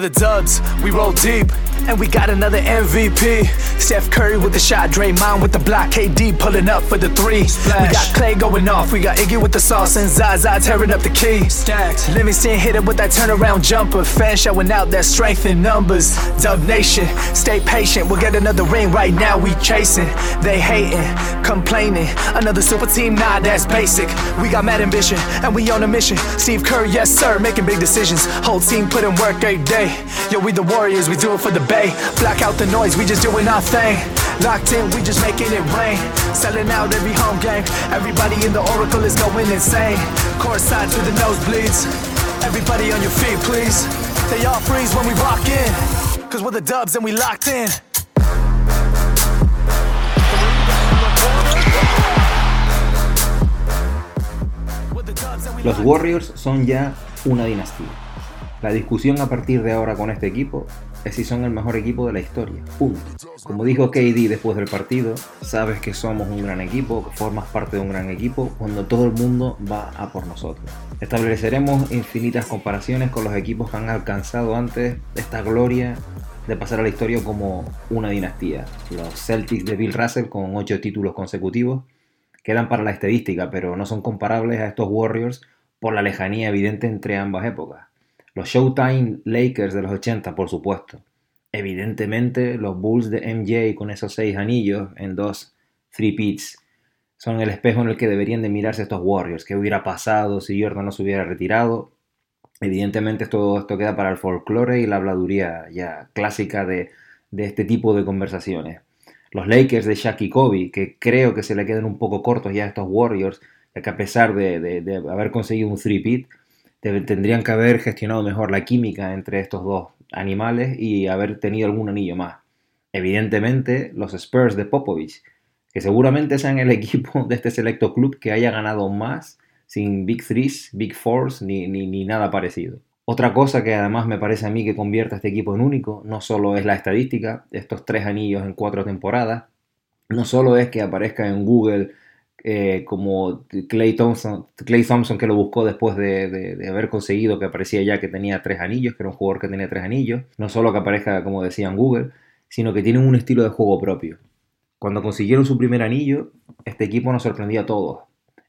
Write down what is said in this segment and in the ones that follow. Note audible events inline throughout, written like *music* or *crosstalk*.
The dubs, we roll deep, and we got another MVP. Steph Curry with the shot, Draymond with the block, KD pulling up for the three. Splash. We got Clay going off, we got Iggy with the sauce, and Zaza tearing up the key. Stacks. Livingston hit it with that turnaround jumper. Fans showing out their strength in numbers. Dub Nation, stay patient, we'll get another ring right now. We chasing, they hating, complaining. Another super team, nah, that's basic. We got mad ambition, and we on a mission. Steve Curry, yes sir, making big decisions. Whole team putting work every day. Yo, we the Warriors, we do it for the Bay. Out the noise, we just doing our thing. Locked in, we just making it rain. Selling out every home game. Everybody in the Oracle is going insane. Court side to the nosebleeds. Everybody on your feet, please. They all freeze when we walk in. Cause we're the dubs and we locked in. Los Warriors son ya una dinastía. La discusión a partir de ahora con este equipo si son el mejor equipo de la historia. Punto. Como dijo KD después del partido, sabes que somos un gran equipo, que formas parte de un gran equipo cuando todo el mundo va a por nosotros. Estableceremos infinitas comparaciones con los equipos que han alcanzado antes esta gloria de pasar a la historia como una dinastía. Los Celtics de Bill Russell con 8 títulos consecutivos quedan para la estadística, pero no son comparables a estos Warriors por la lejanía evidente entre ambas épocas. Los Showtime Lakers de los 80, por supuesto. Evidentemente, los Bulls de MJ con esos seis anillos en dos three pits son el espejo en el que deberían de mirarse estos Warriors. ¿Qué hubiera pasado si Jordan no se hubiera retirado? Evidentemente todo esto queda para el folclore y la habladuría ya clásica de, este tipo de conversaciones. Los Lakers de Shaq y Kobe, que creo que se le quedan un poco cortos ya a estos Warriors, ya que a pesar de, de haber conseguido un tendrían que haber gestionado mejor la química entre estos dos animales y haber tenido algún anillo más. Evidentemente, los Spurs de Popovich, que seguramente sean el *laughs* equipo de este selecto club que haya ganado más sin Big Threes, Big Fours ni, ni, ni nada parecido. Otra cosa que además me parece a mí que convierte a este equipo en único, no solo es la estadística, estos tres anillos en cuatro temporadas, no solo es que aparezca en Google eh, como Clay Thompson, Clay Thompson que lo buscó después de, haber conseguido que aparecía ya que tenía tres anillos, que era un jugador que tenía tres anillos, no solo que aparezca como decía en Google, sino que tienen un estilo de juego propio. Cuando consiguieron su primer anillo, este equipo nos sorprendía a todos.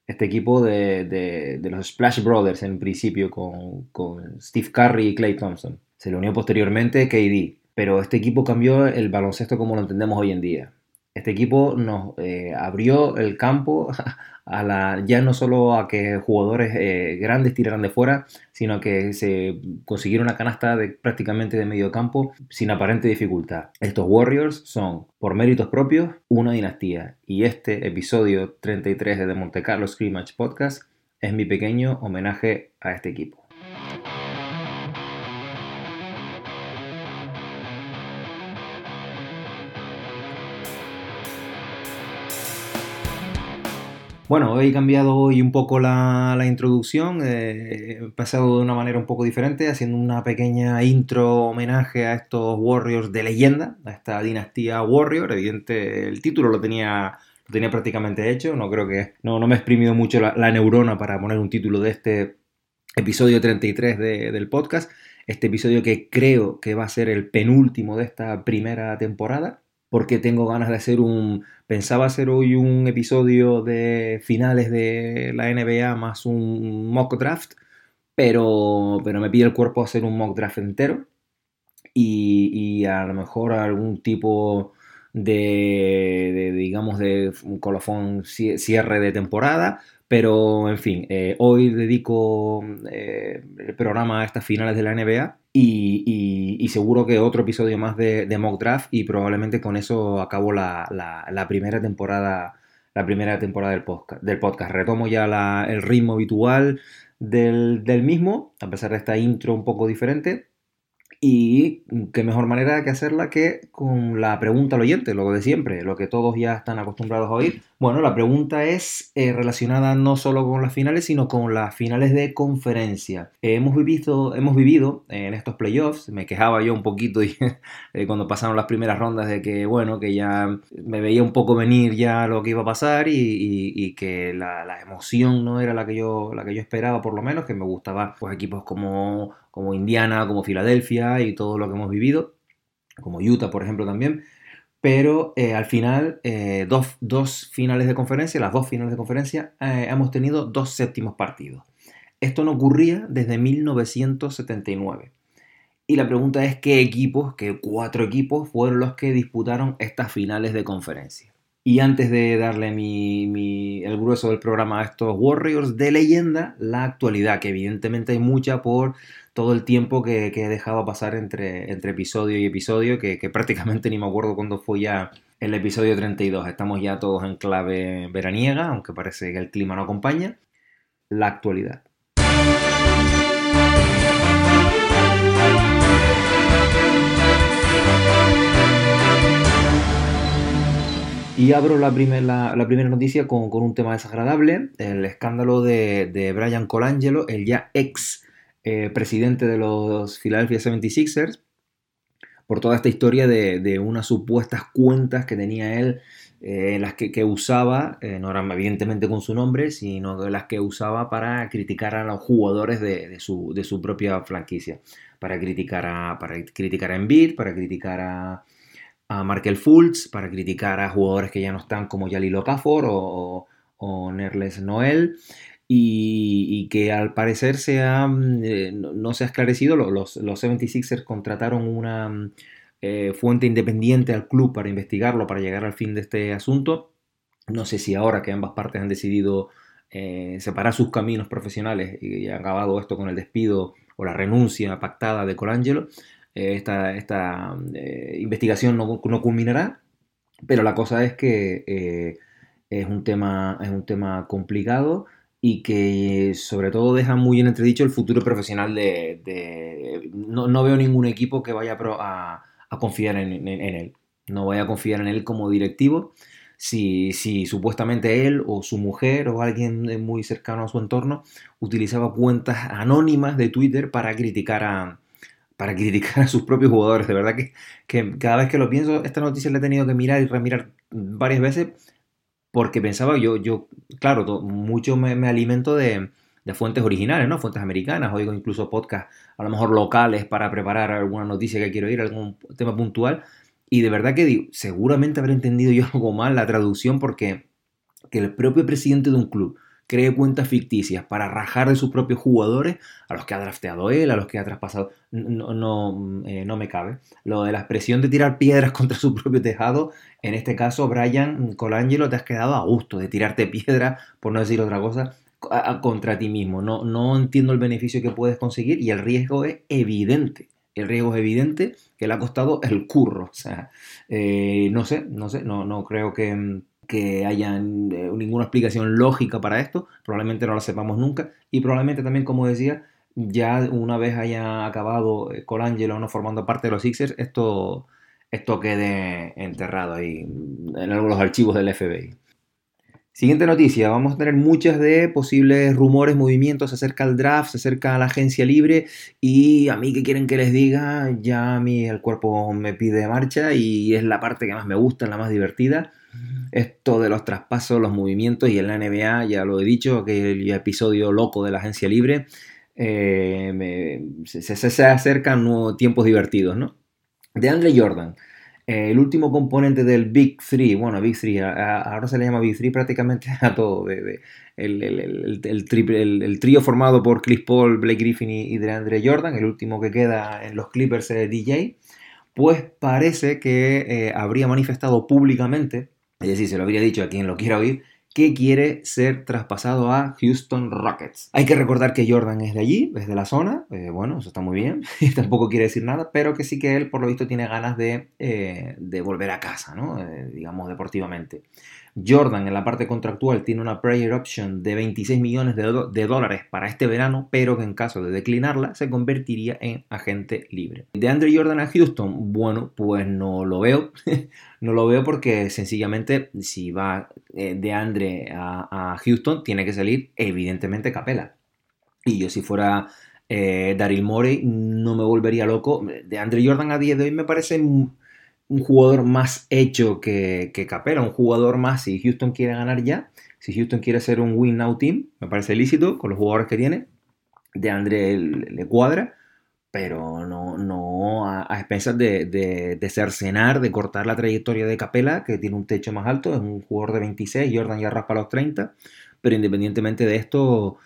Este equipo de, los Splash Brothers en principio con, con Steve Curry y Clay Thompson. Se le unió posteriormente KD, pero este equipo cambió el baloncesto como lo entendemos hoy en día este equipo nos eh, abrió el campo *laughs* a la, ya no solo a que jugadores eh, grandes tiraran de fuera, sino que se consiguieron una canasta de, prácticamente de medio campo sin aparente dificultad. Estos Warriors son, por méritos propios, una dinastía. Y este episodio 33 de The Monte Carlo Scrimmage Podcast es mi pequeño homenaje a este equipo. Bueno, he cambiado hoy un poco la, introducción, eh, he pasado de una manera un poco diferente, haciendo una pequeña intro homenaje a estos Warriors de leyenda, a esta dinastía Warrior. Evidente, el título lo tenía, lo tenía prácticamente hecho, no creo que, no, no me he exprimido mucho la, neurona para poner un título de este episodio 33 del podcast. Este episodio que creo que va a ser el penúltimo de esta primera temporada porque tengo ganas de hacer un... Pensaba hacer hoy un episodio de finales de la NBA más un mock draft, pero, pero me pide el cuerpo hacer un mock draft entero y, a lo mejor algún tipo de, digamos, de un colofón cierre de temporada, pero en fin, eh, hoy dedico eh, el programa a estas finales de la NBA y, seguro que otro episodio más de, Mock Draft y probablemente con eso acabo la, primera temporada la primera temporada del podcast. Del podcast. Retomo ya el ritmo habitual del, del mismo, a pesar de esta intro un poco diferente. Y qué mejor manera que hacerla que con la pregunta al oyente, lo de siempre, lo que todos ya están acostumbrados a oír. Bueno, la pregunta es eh, relacionada no solo con las finales, sino con las finales de conferencia. Eh, hemos, vivido, hemos vivido en estos playoffs, me quejaba yo un poquito y, *laughs* eh, cuando pasaron las primeras rondas de que, bueno, que ya me veía un poco venir ya lo que iba a pasar y, que la, la, emoción no era la que, yo, la que yo esperaba, por lo menos, que me gustaba pues, equipos como como Indiana, como Filadelfia y todo lo que hemos vivido, como Utah, por ejemplo, también. Pero eh, al final, eh, dos, finales de conferencia, las dos finales de conferencia, eh, hemos tenido dos séptimos partidos. Esto no ocurría desde 1979. Y la pregunta es qué equipos, qué cuatro equipos fueron los que disputaron estas finales de conferencia. Y antes de darle el grueso del programa a estos Warriors de leyenda, la actualidad, que evidentemente hay mucha por todo el tiempo que, he dejado pasar entre, entre episodio y episodio, que, que prácticamente ni me acuerdo cuándo fue ya el episodio 32. Estamos ya todos en clave veraniega, aunque parece que el clima no acompaña. La actualidad. Y abro la, la, primera noticia con, un tema desagradable, el escándalo de, Brian Colangelo, el ya ex eh, presidente de los Philadelphia 76ers, por toda esta historia de, unas supuestas cuentas que tenía él, eh, las que, usaba, eh, no eran evidentemente con su nombre, sino las que usaba para criticar a los jugadores de, su, de su, propia franquicia, para criticar a, para criticar a Embiid, para criticar a a Markel Fultz para criticar a jugadores que ya no están como Yalilo Okafor o, o, Nerles Noel. Y, que al parecer se mm, eh, no, se ha esclarecido, los, los 76ers contrataron una eh, fuente independiente al club para investigarlo, para llegar al fin de este asunto. No sé si ahora que ambas partes han decidido eh, separar sus caminos profesionales y, ha acabado esto con el despido o la renuncia pactada de Colangelo, eh, esta, esta eh, investigación no, no, culminará, pero la cosa es que eh, es, un tema, es un tema complicado y que sobre todo deja muy en entredicho el futuro profesional de... no, no, veo ningún equipo que vaya a, a confiar en, en, él. No vaya a confiar en él como directivo. Si, si, supuestamente él o su mujer o alguien muy cercano a su entorno utilizaba cuentas anónimas de Twitter para criticar a, para criticar a sus propios jugadores. De verdad que, que, cada vez que lo pienso, esta noticia la he tenido que mirar y remirar varias veces porque pensaba yo, yo claro, mucho me, alimento de, fuentes originales, ¿no? Fuentes americanas, oigo incluso podcasts a lo mejor locales para preparar alguna noticia que quiero ir, algún tema puntual. Y de verdad que digo, seguramente habré entendido yo *laughs* algo mal la traducción porque que el propio presidente de un club cree cuentas ficticias para rajar de sus propios jugadores, a los que ha drafteado él, a los que ha traspasado, no, no, eh, no me cabe. Lo de la expresión de tirar piedras *laughs* contra su propio tejado, en este caso, Brian Colangelo, te has quedado a gusto de tirarte piedras, por no decir otra cosa, contra ti mismo. No, no entiendo el beneficio que puedes conseguir y el riesgo es evidente. El riesgo es evidente que le ha costado el curro. Eh, no sé, no sé, no, no creo que que haya eh, ninguna explicación lógica para esto, probablemente no la sepamos nunca. Y probablemente también, como decía, ya una vez haya acabado eh, Colangelo no formando parte de los Sixers, esto, esto quede enterrado ahí en los archivos del FBI. Siguiente noticia, vamos a tener muchas de posibles rumores, movimientos acerca del draft, acerca de la agencia libre. Y a mí que quieren que les diga, ya a mí el cuerpo me pide marcha y es la parte que más me gusta, la más divertida esto de los traspasos, los movimientos y en la NBA, ya lo he dicho, aquel episodio loco de la agencia libre, eh, se, acercan nuevos tiempos divertidos, ¿no? De Andre Jordan, eh, el último componente del Big Three, bueno, Big Three, ahora se le llama Big Three prácticamente *laughs* a todo, el, el, trío formado por Chris Paul, Blake Griffin y, de Andre Jordan, el último que queda en los Clippers es DJ, pues parece que eh, habría manifestado públicamente es decir, se lo habría dicho a quien lo quiera oír, que quiere ser traspasado a Houston Rockets. Hay que recordar que Jordan es de allí, es de la zona, eh, bueno, eso está muy bien, *laughs* tampoco quiere decir nada, pero que sí que él por lo visto tiene ganas de, eh, volver a casa, ¿no? Eh, digamos deportivamente. Jordan en la parte contractual tiene una prayer option de 26 millones de, dólares para este verano, pero que en caso de declinarla se convertiría en agente libre. De Andre Jordan a Houston, bueno, pues no lo veo. *laughs* no lo veo porque sencillamente si va eh, de Andre a, Houston tiene que salir evidentemente Capela. Y yo si fuera eh, Daryl Morey no me volvería loco. De Andre Jordan a día de hoy me parece un jugador más hecho que, que Capela, un jugador más si Houston quiere ganar ya, si Houston quiere ser un win now team, me parece lícito con los jugadores que tiene, de André le cuadra, pero no, no a, expensas de, de, cercenar, de cortar la trayectoria de Capela, que tiene un techo más alto, es un jugador de 26, Jordan ya raspa los 30, pero independientemente de esto,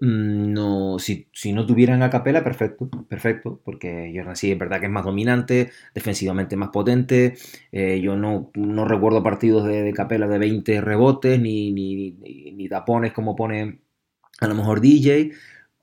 no, si, no tuvieran a Capela, perfecto, perfecto, porque Jordan sí es verdad que es más dominante, defensivamente más potente, eh, yo no, no, recuerdo partidos de, Capela de 20 rebotes, ni, ni, ni tapones como pone a lo mejor DJ,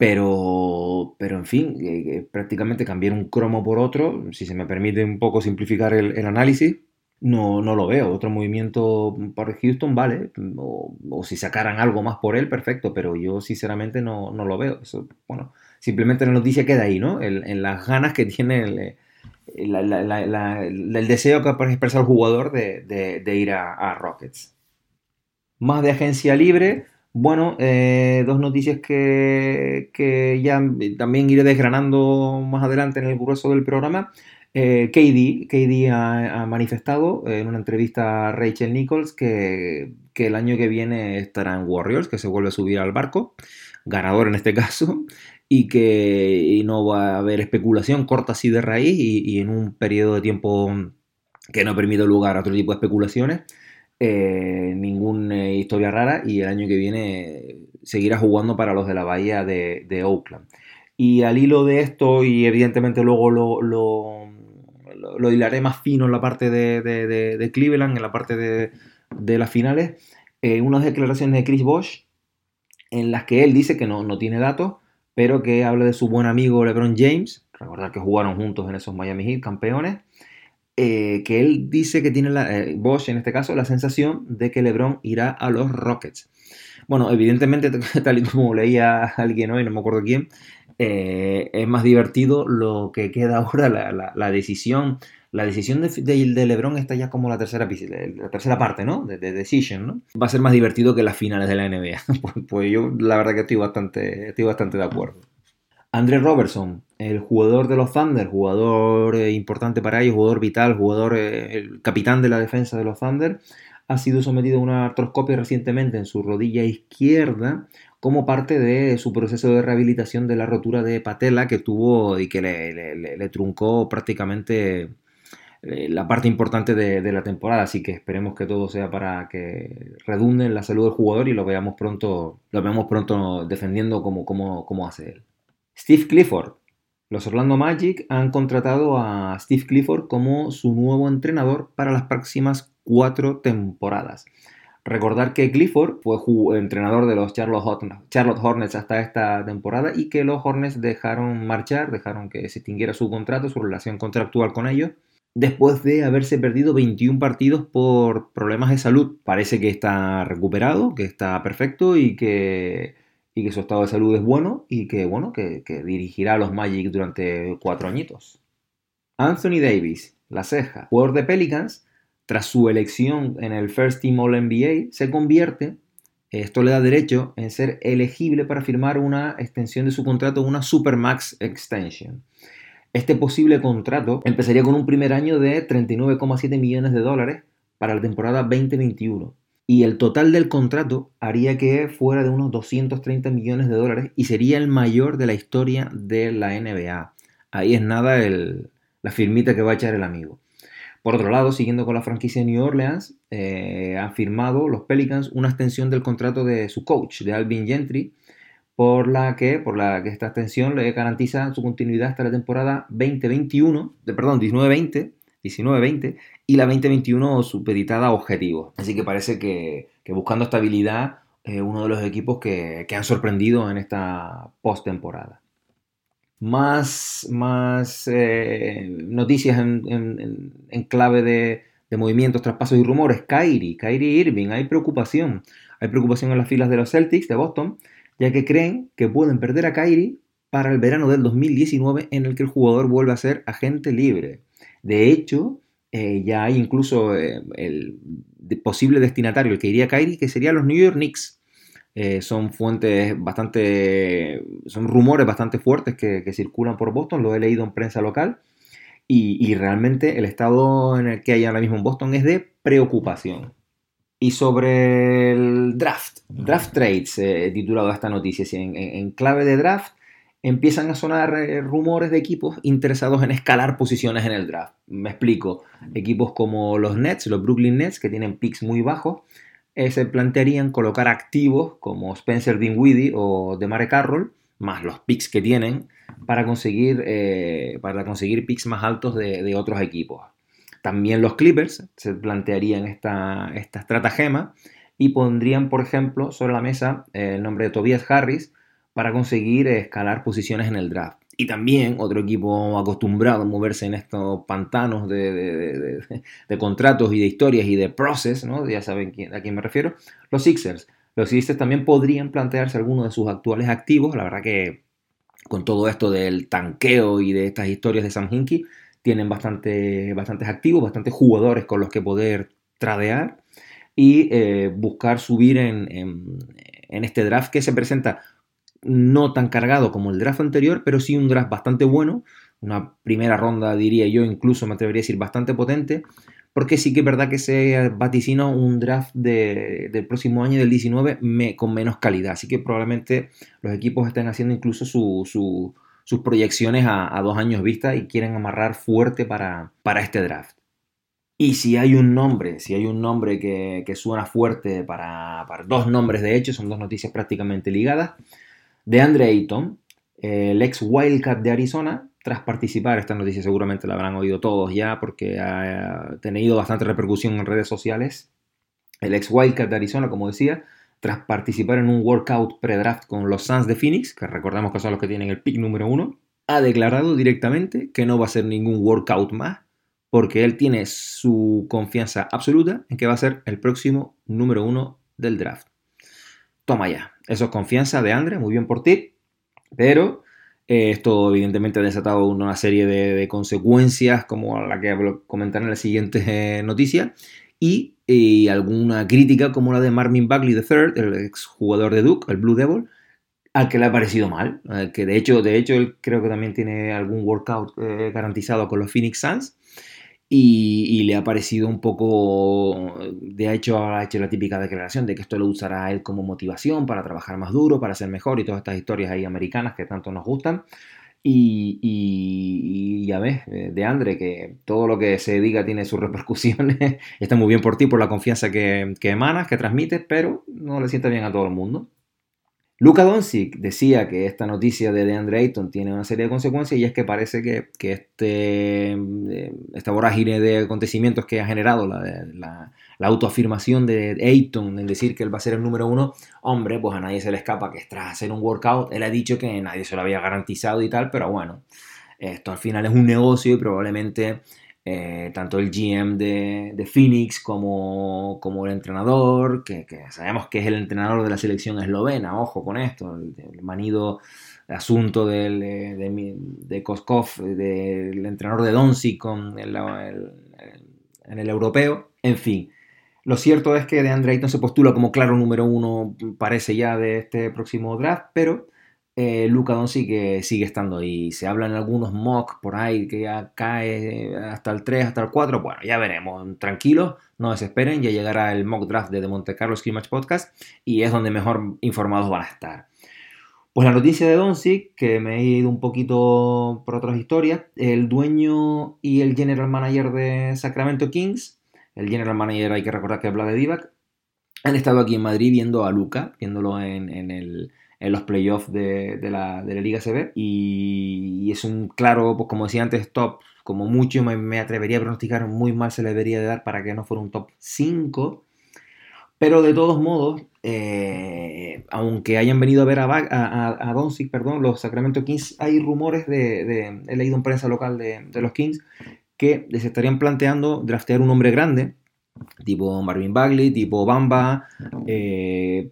pero, pero en fin, eh, prácticamente cambiar un cromo por otro, si se me permite un poco simplificar el, análisis, no, no, lo veo. Otro movimiento por Houston, vale, o, si sacaran algo más por él, perfecto, pero yo sinceramente no, no lo veo. Bueno, simplemente la noticia queda ahí, ¿no? En, las ganas que tiene el, el, deseo que expresa el jugador de, de, ir a, Rockets. Más de agencia libre, bueno, eh, dos noticias que, ya también iré desgranando más adelante en el grueso del programa. Eh, KD, KD ha, manifestado en una entrevista a Rachel Nichols que, el año que viene estará en Warriors, que se vuelve a subir al barco, ganador en este *laughs* caso, y que no va a haber especulación corta así de raíz y, en un periodo de tiempo que no permite lugar a otro tipo de especulaciones eh, ninguna historia rara y el año que viene seguirá jugando para los de la Bahía de, Oakland. Y al hilo de esto, y evidentemente luego lo, hilaré más fino en la parte de, Cleveland, en la parte de, las finales, eh, unas declaraciones de Chris Bosch en las que él dice que no, no tiene datos, pero que habla de su buen amigo LeBron James, recordar que jugaron juntos en esos Miami Heat campeones, eh, que él dice que tiene la, eh, Bosch en este caso la sensación de que LeBron irá a los Rockets. Bueno, evidentemente, *laughs* tal y como leía alguien hoy, no me acuerdo quién, eh, es más divertido lo que queda *laughs* ahora la, decisión. La decisión de, LeBron está ya como la tercera, la tercera parte, ¿no? De, Decision, ¿no? Va a ser más divertido que las finales de la NBA. *laughs* pues, pues, yo la verdad que estoy bastante, estoy bastante de acuerdo. André Robertson, el jugador de los Thunder, jugador eh, importante para ellos, jugador vital, jugador, eh, el capitán de la defensa de los Thunder, ha sido sometido a una artroscopia recientemente en su rodilla izquierda como parte de su proceso de rehabilitación de la rotura de patela que tuvo y que le, truncó prácticamente eh, la parte importante de, la temporada. Así que esperemos que todo sea para que redunde en la salud del jugador y lo veamos pronto, lo veamos pronto defendiendo como, como, como hace él. Steve Clifford. Los Orlando Magic han contratado a Steve Clifford como su nuevo entrenador para las próximas cuatro temporadas. Recordar que Clifford fue entrenador de los Charlotte, Hornets hasta esta temporada y que los Hornets dejaron marchar, dejaron que se extinguiera su contrato, su relación contractual con ellos, después de haberse perdido 21 partidos por problemas de salud. Parece que está recuperado, que está perfecto y que y que su estado de salud es bueno y que, bueno, que, dirigirá a los Magic durante cuatro añitos. Anthony Davis, la ceja, jugador de Pelicans, tras su elección en el First Team All NBA, se convierte, esto le da derecho en ser elegible para firmar una extensión de su contrato, una Supermax Extension. Este posible contrato empezaría con un primer año de 39,7 millones de dólares para la temporada 2021 y el total del contrato haría que fuera de unos 230 millones de dólares y sería el mayor de la historia de la NBA. Ahí es nada la firmita que va a echar el amigo. Por otro lado, siguiendo con la franquicia de New Orleans, eh, han firmado los Pelicans una extensión del contrato de su coach, de Alvin Gentry, por la que, por la que esta extensión le garantiza su continuidad hasta la temporada 2021, de, perdón, 19-20, 19-20 y la 2021 supeditada a Así que parece que, buscando estabilidad, eh, uno de los equipos que, han sorprendido en esta postemporada. Más, más eh, noticias en, clave de, movimientos, traspasos y rumores. Kyrie, Kyrie Irving, hay preocupación. Hay preocupación en las filas de los Celtics de Boston, ya que creen que pueden perder a Kyrie para el verano del 2019 en el que el jugador vuelve a ser agente libre. De hecho, eh, ya hay incluso eh, el posible destinatario, el que iría a Kyrie, que serían los New York Knicks. Eh, son fuentes bastante, son rumores bastante fuertes que, circulan por Boston, lo he leído en prensa local, y, realmente el estado en el que hay ahora mismo en Boston es de preocupación. Y sobre el draft, draft trades, titulado esta noticia, en, en, clave de draft, empiezan a sonar eh, rumores de equipos interesados en escalar posiciones en el draft. Me explico, equipos como los Nets, los Brooklyn Nets, que tienen picks muy bajos, eh, se plantearían colocar activos como Spencer Dinwiddie o DeMare Carroll, más los picks que tienen, para conseguir, eh, para conseguir picks más altos de, otros equipos. También los Clippers se plantearían esta, esta estratagema y pondrían, por ejemplo, sobre la mesa el nombre de Tobias Harris, para conseguir escalar posiciones en el draft. Y también otro equipo acostumbrado a moverse en estos pantanos de, contratos y de historias y de proces, ¿no? ya saben a quién me refiero, los Sixers. Los Sixers también podrían plantearse algunos de sus actuales activos. La verdad que con todo esto del tanqueo y de estas historias de Sam Hinkie, tienen bastante, bastantes activos, bastantes jugadores con los que poder tradear y eh, buscar subir en, en este draft que se presenta no tan cargado como el draft anterior, pero sí un draft bastante bueno, una primera ronda diría yo, incluso me atrevería a decir bastante potente, porque sí que es verdad que se vaticina un draft del próximo año, del 19, con menos calidad, así que probablemente los equipos estén haciendo incluso sus proyecciones a, dos años vista y quieren amarrar fuerte para, para este draft. Y si hay un nombre, si hay un nombre que, suena fuerte para, para, dos nombres de hecho, son dos noticias prácticamente ligadas, de Andre Ayton, el ex Wildcat de Arizona, tras participar, esta noticia seguramente la habrán oído todos ya porque ha tenido bastante repercusión en redes sociales. El ex Wildcat de Arizona, como decía, tras participar en un workout pre-draft con los Suns de Phoenix, que recordemos que son los que tienen el pick número uno, ha declarado directamente que no va a ser ningún workout más, porque él tiene su confianza absoluta en que va a ser el próximo número uno del draft. Toma ya. Eso es confianza de Andre, muy bien por ti. Pero eh, esto evidentemente ha desatado una serie de, consecuencias como la que comentaré en la siguiente eh, *laughs* noticia. Y, alguna crítica como la de Marvin Bagley III, el exjugador de Duke, el Blue Devil, al que le ha parecido mal. Que de hecho, de hecho él creo que también tiene algún workout eh, garantizado con los Phoenix Suns y, le ha parecido un poco, de hecho ha hecho la típica declaración de que esto lo usará él como motivación para trabajar más duro, para ser mejor y todas estas historias ahí americanas que tanto nos gustan. Y, ya ves, eh, de Andre, que todo lo que se diga tiene sus *laughs* repercusiones. Está muy bien por ti, por la confianza que, que emanas, que transmites, pero no le sienta bien a todo el mundo. Luca Doncic decía que esta noticia de DeAndre Ayton tiene una serie de consecuencias y es que parece que, este, eh, esta vorágine de acontecimientos que ha generado la, autoafirmación de Ayton en decir que él va a ser el número uno, hombre, pues a nadie se le escapa que tras hacer un workout, él ha dicho que nadie se lo había garantizado y tal, pero bueno, esto al final es un negocio y probablemente eh, tanto el GM de, Phoenix como, como, el entrenador, que, sabemos que es el entrenador de la selección eslovena, ojo con esto, el, manido asunto del, de, de, Koskov, del entrenador de el, en el europeo, en fin. Lo cierto es que de Andre Ayton se postula como claro número uno, parece ya de este próximo draft, pero eh, Luca Doncic que sigue estando ahí. Se hablan algunos mock por ahí que ya cae hasta el 3, hasta el 4. Bueno, ya veremos. Tranquilos, no desesperen. Ya llegará el mock draft de The Monte Carlo Scrimmage Podcast y es donde mejor informados van a estar. Pues la noticia de Doncic, que me he ido un poquito por otras historias, el dueño y el general manager de Sacramento Kings, el general manager hay que recordar que habla de Divac, han estado aquí en Madrid viendo a Luca, viéndolo en el en los playoffs de, la, Liga CB. Y, es un claro, pues como decía antes, top. Como mucho me, atrevería a pronosticar, muy mal se le debería de dar para que no fuera un top 5. Pero de todos modos, eh, aunque hayan venido a ver a, a, a, Doncic, perdón, los Sacramento Kings, hay rumores de, he leído en prensa local de, los Kings, que les estarían planteando draftear un hombre grande, tipo Marvin Bagley, tipo Bamba, eh,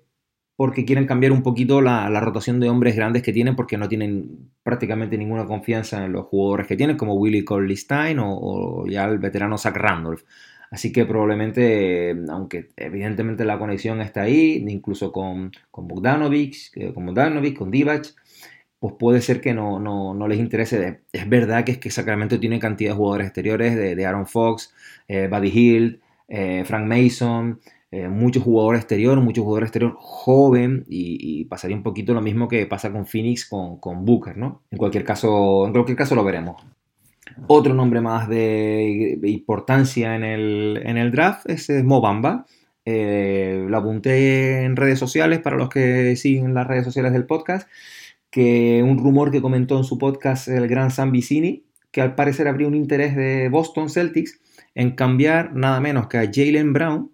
porque quieren cambiar un poquito la, rotación de hombres grandes que tienen porque no tienen prácticamente ninguna confianza en los jugadores que tienen, como Willie Corley Stein o, ya el veterano Zach Randolph. Así que probablemente, aunque evidentemente la conexión está ahí, incluso con, con Bogdanovic, eh, con Bogdanovic, con Divac, pues puede ser que no, no, les interese. Es verdad que es que Sacramento tiene cantidad de jugadores exteriores, de, Aaron Fox, eh, Buddy Hill, eh, Frank Mason, eh, mucho jugador exterior, mucho jugador exterior joven y, pasaría un poquito lo mismo que pasa con Phoenix con, Booker, ¿no? En cualquier caso, en cualquier caso lo veremos. Otro nombre más de importancia en el, en el draft es Mobamba. Eh, lo apunté en redes sociales para los que siguen las redes sociales del podcast, que un rumor que comentó en su podcast el gran Sam Vicini, que al parecer habría un interés de Boston Celtics en cambiar nada menos que a Jalen Brown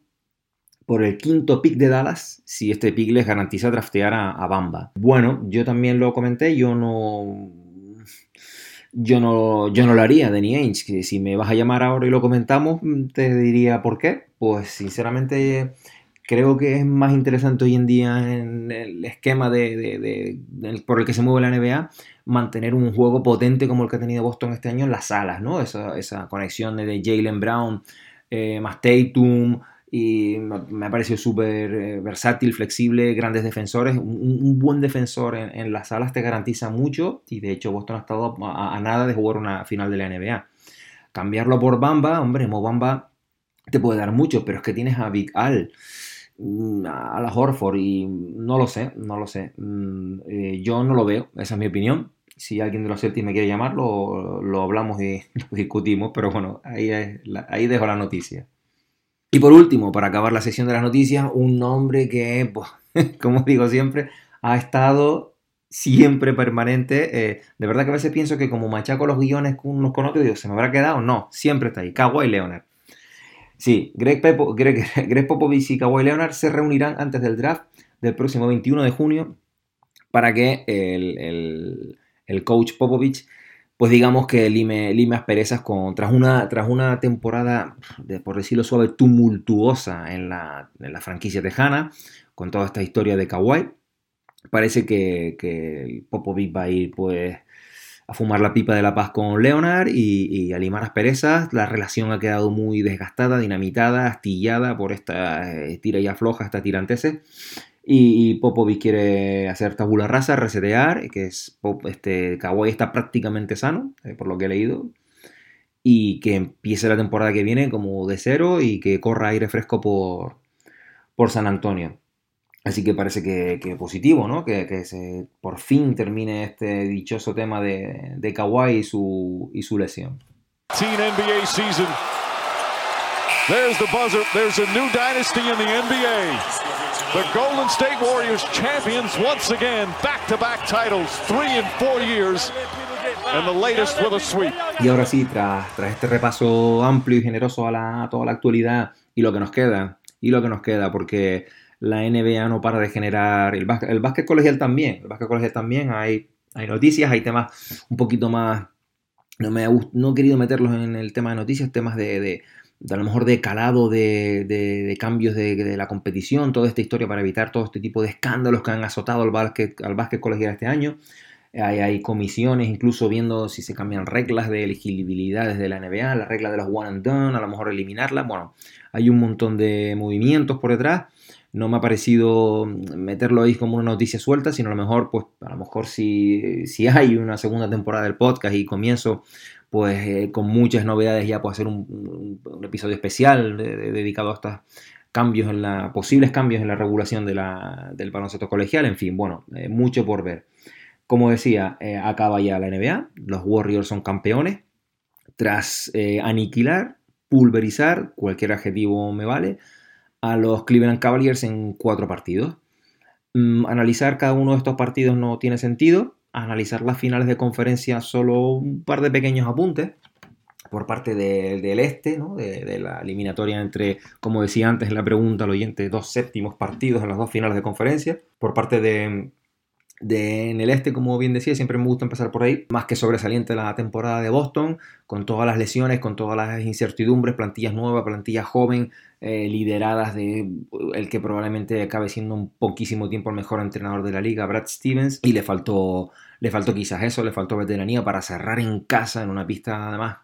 por el quinto pick de Dallas si este pick les garantiza draftear a, Bamba. Bueno, yo también lo comenté, yo no yo no, yo no lo haría, Danny Ainge, si me vas a llamar ahora y lo comentamos, te diría por qué. Pues sinceramente creo que es más interesante hoy en día en el esquema de, por el que se mueve la NBA mantener un juego potente como el que ha tenido Boston este año en las salas, ¿no? Esa, esa conexión de Jalen Brown eh, más Tatum, y me ha parecido súper eh, versátil, flexible, grandes defensores. Un, buen defensor en, las salas te garantiza mucho y de hecho Boston ha estado a, nada de jugar una final de la NBA. Cambiarlo por Bamba, hombre, Mo Bamba te puede dar mucho, pero es que tienes a Big Al, mm, a la Horford y no lo sé, no lo sé. Mm, eh, yo no lo veo, esa es mi opinión. Si alguien de los Celtics me quiere llamar, lo, hablamos y *laughs* lo discutimos, pero bueno, ahí, ahí dejo la noticia. Y por último, para acabar la sesión de las noticias, un nombre que, pues, *laughs* como digo siempre, ha estado siempre permanente. Eh, de verdad que a veces pienso que como machaco los guiones unos con otros, digo, ¿se me habrá quedado? No, siempre está ahí. Kawhi Leonard. Sí, Greg, *laughs* Greg, Popovich y Kawhi Leonard se reunirán antes del draft del próximo 21 de junio para que el, el coach Popovich pues digamos que lime, lime asperezas con, tras, una, tras una temporada, de, por decirlo suave, tumultuosa en la, en la, franquicia tejana, con toda esta historia de Kawhi. Parece que, que Popovic va a ir pues a fumar la pipa de la paz con Leonard y, a limar asperezas. La relación ha quedado muy desgastada, dinamitada, astillada por esta eh, tira y afloja, esta tirantese. Y, Popovic quiere hacer tabula rasa, resetear, que es este Kawhi está prácticamente sano, eh, por lo que he leído. Y que empiece la temporada que viene como de cero y que corra aire fresco por, por San Antonio. Así que parece que, positivo, ¿no? Que, se, por fin termine este dichoso tema de, de Kawhi y su, y su lesión. NBA season. There's the buzzer. There's a new dynasty in the NBA. The Golden State Warriors champions once again, back-to-back titles, three in four years, and the latest with a sweep. Y ahora sí, tras, tras este repaso amplio y generoso a, la, toda la actualidad y lo que nos queda, y lo que nos queda, porque la NBA no para de generar, el, básquet, el básquet colegial también, el básquet también, hay, hay noticias, hay temas un poquito más, no, me no he querido meterlos en el tema de noticias, temas de de a lo mejor de calado de, cambios de, la competición, toda esta historia para evitar todo este tipo de escándalos que han azotado al básquet, al básquet colegial este año. Hay, hay, comisiones incluso viendo si se cambian reglas de elegibilidad desde la NBA, la regla de los one and done, a lo mejor eliminarlas. Bueno, hay un montón de movimientos por detrás. No me ha parecido meterlo ahí como una noticia suelta, sino a lo mejor, pues, a lo mejor si, si hay una segunda temporada del podcast y comienzo pues eh, con muchas novedades ya puedo hacer un, episodio especial dedicado a estos cambios en la, posibles cambios en la regulación de la, del baloncesto colegial, en fin, bueno, eh, mucho por ver. Como decía, eh, acaba ya la NBA, los Warriors son campeones, tras aniquilar, pulverizar, cualquier adjetivo me vale, a los Cleveland Cavaliers en cuatro partidos. Mm, analizar cada uno de estos partidos no tiene sentido, analizar las finales de conferencia solo un par de pequeños apuntes por parte del este, de, la eliminatoria entre, como decía antes en la pregunta al oyente, dos séptimos partidos en las dos finales de conferencia, por parte de, en el este, como bien decía, siempre me gusta empezar por ahí, más que sobresaliente la temporada de Boston, con todas las lesiones, con todas las incertidumbres, plantillas nuevas, plantillas joven, eh, lideradas de el que probablemente acabe siendo un poquísimo tiempo el mejor entrenador de la liga, Brad Stevens, y le faltó, le faltó quizás eso, le faltó veteranía para cerrar en casa, en una pista además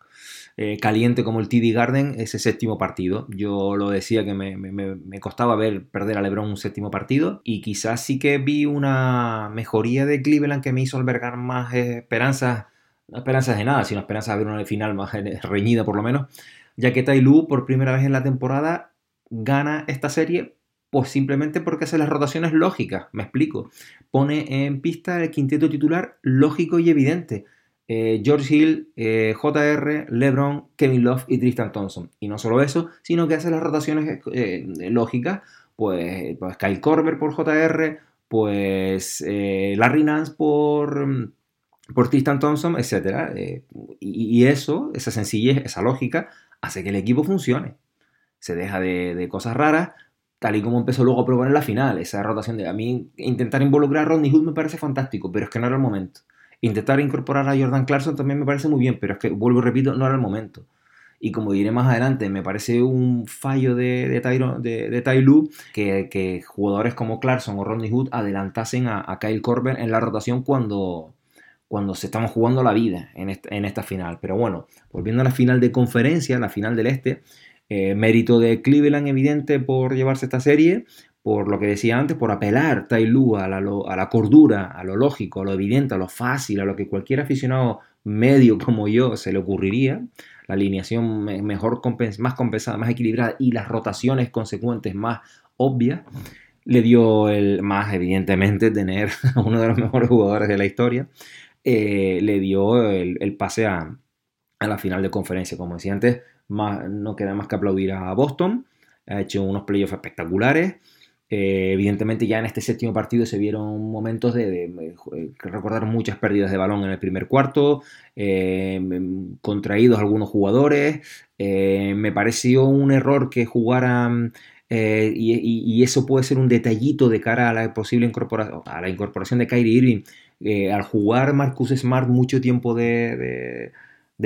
eh, caliente como el TD Garden ese séptimo partido. Yo lo decía que me, costaba ver perder a LeBron un séptimo partido y quizás sí que vi una mejoría de Cleveland que me hizo albergar más esperanzas, no esperanzas de nada, sino esperanzas de ver una final más reñida por lo menos, ya que Tai Lu por primera vez en la temporada gana esta serie pues simplemente porque hace las rotaciones lógicas, me explico. Pone en pista el quinteto titular lógico y evidente. Eh, George Hill, eh, JR, LeBron, Kevin Love y Tristan Thompson. Y no solo eso, sino que hace las rotaciones eh, lógicas, pues, pues, Kyle Korver por JR, pues Larry Nance por, por Tristan Thompson, etc. Y, eso, esa sencillez, esa lógica, hace que el equipo funcione. Se deja de, de cosas raras, tal y como empezó luego a probar en la final, esa rotación de... A mí intentar involucrar a Rodney Hood me parece fantástico, pero es que no era el momento. Intentar incorporar a Jordan Clarkson también me parece muy bien, pero es que, vuelvo y repito, no era el momento. Y como diré más adelante, me parece un fallo de, de, de, que, jugadores como Clarkson o Rodney Hood adelantasen a, Kyle Korver en la rotación cuando, cuando se estamos jugando la vida en esta final. Pero bueno, volviendo a la final de conferencia, la final del Este, eh, mérito de Cleveland evidente por llevarse esta serie, por lo que decía antes, por apelar Tai a la, a la cordura, a lo lógico, a lo evidente, a lo fácil, a lo que cualquier aficionado medio como yo se le ocurriría, la alineación mejor más compensada, más equilibrada y las rotaciones consecuentes más obvias, le dio el más evidentemente tener a *laughs* uno de los mejores jugadores de la historia, eh, le dio el, pase a, a, la final de conferencia. Como decía antes, no queda más que aplaudir a Boston. Ha hecho unos playoffs espectaculares. Eh, evidentemente ya en este séptimo partido se vieron momentos de, recordar muchas pérdidas de balón en el primer cuarto, eh, contraídos algunos jugadores. Eh, me pareció un error que jugaran y, eso puede ser un detallito de cara a la posible incorporación, a la incorporación de Kyrie Irving. al jugar Marcus Smart mucho tiempo de de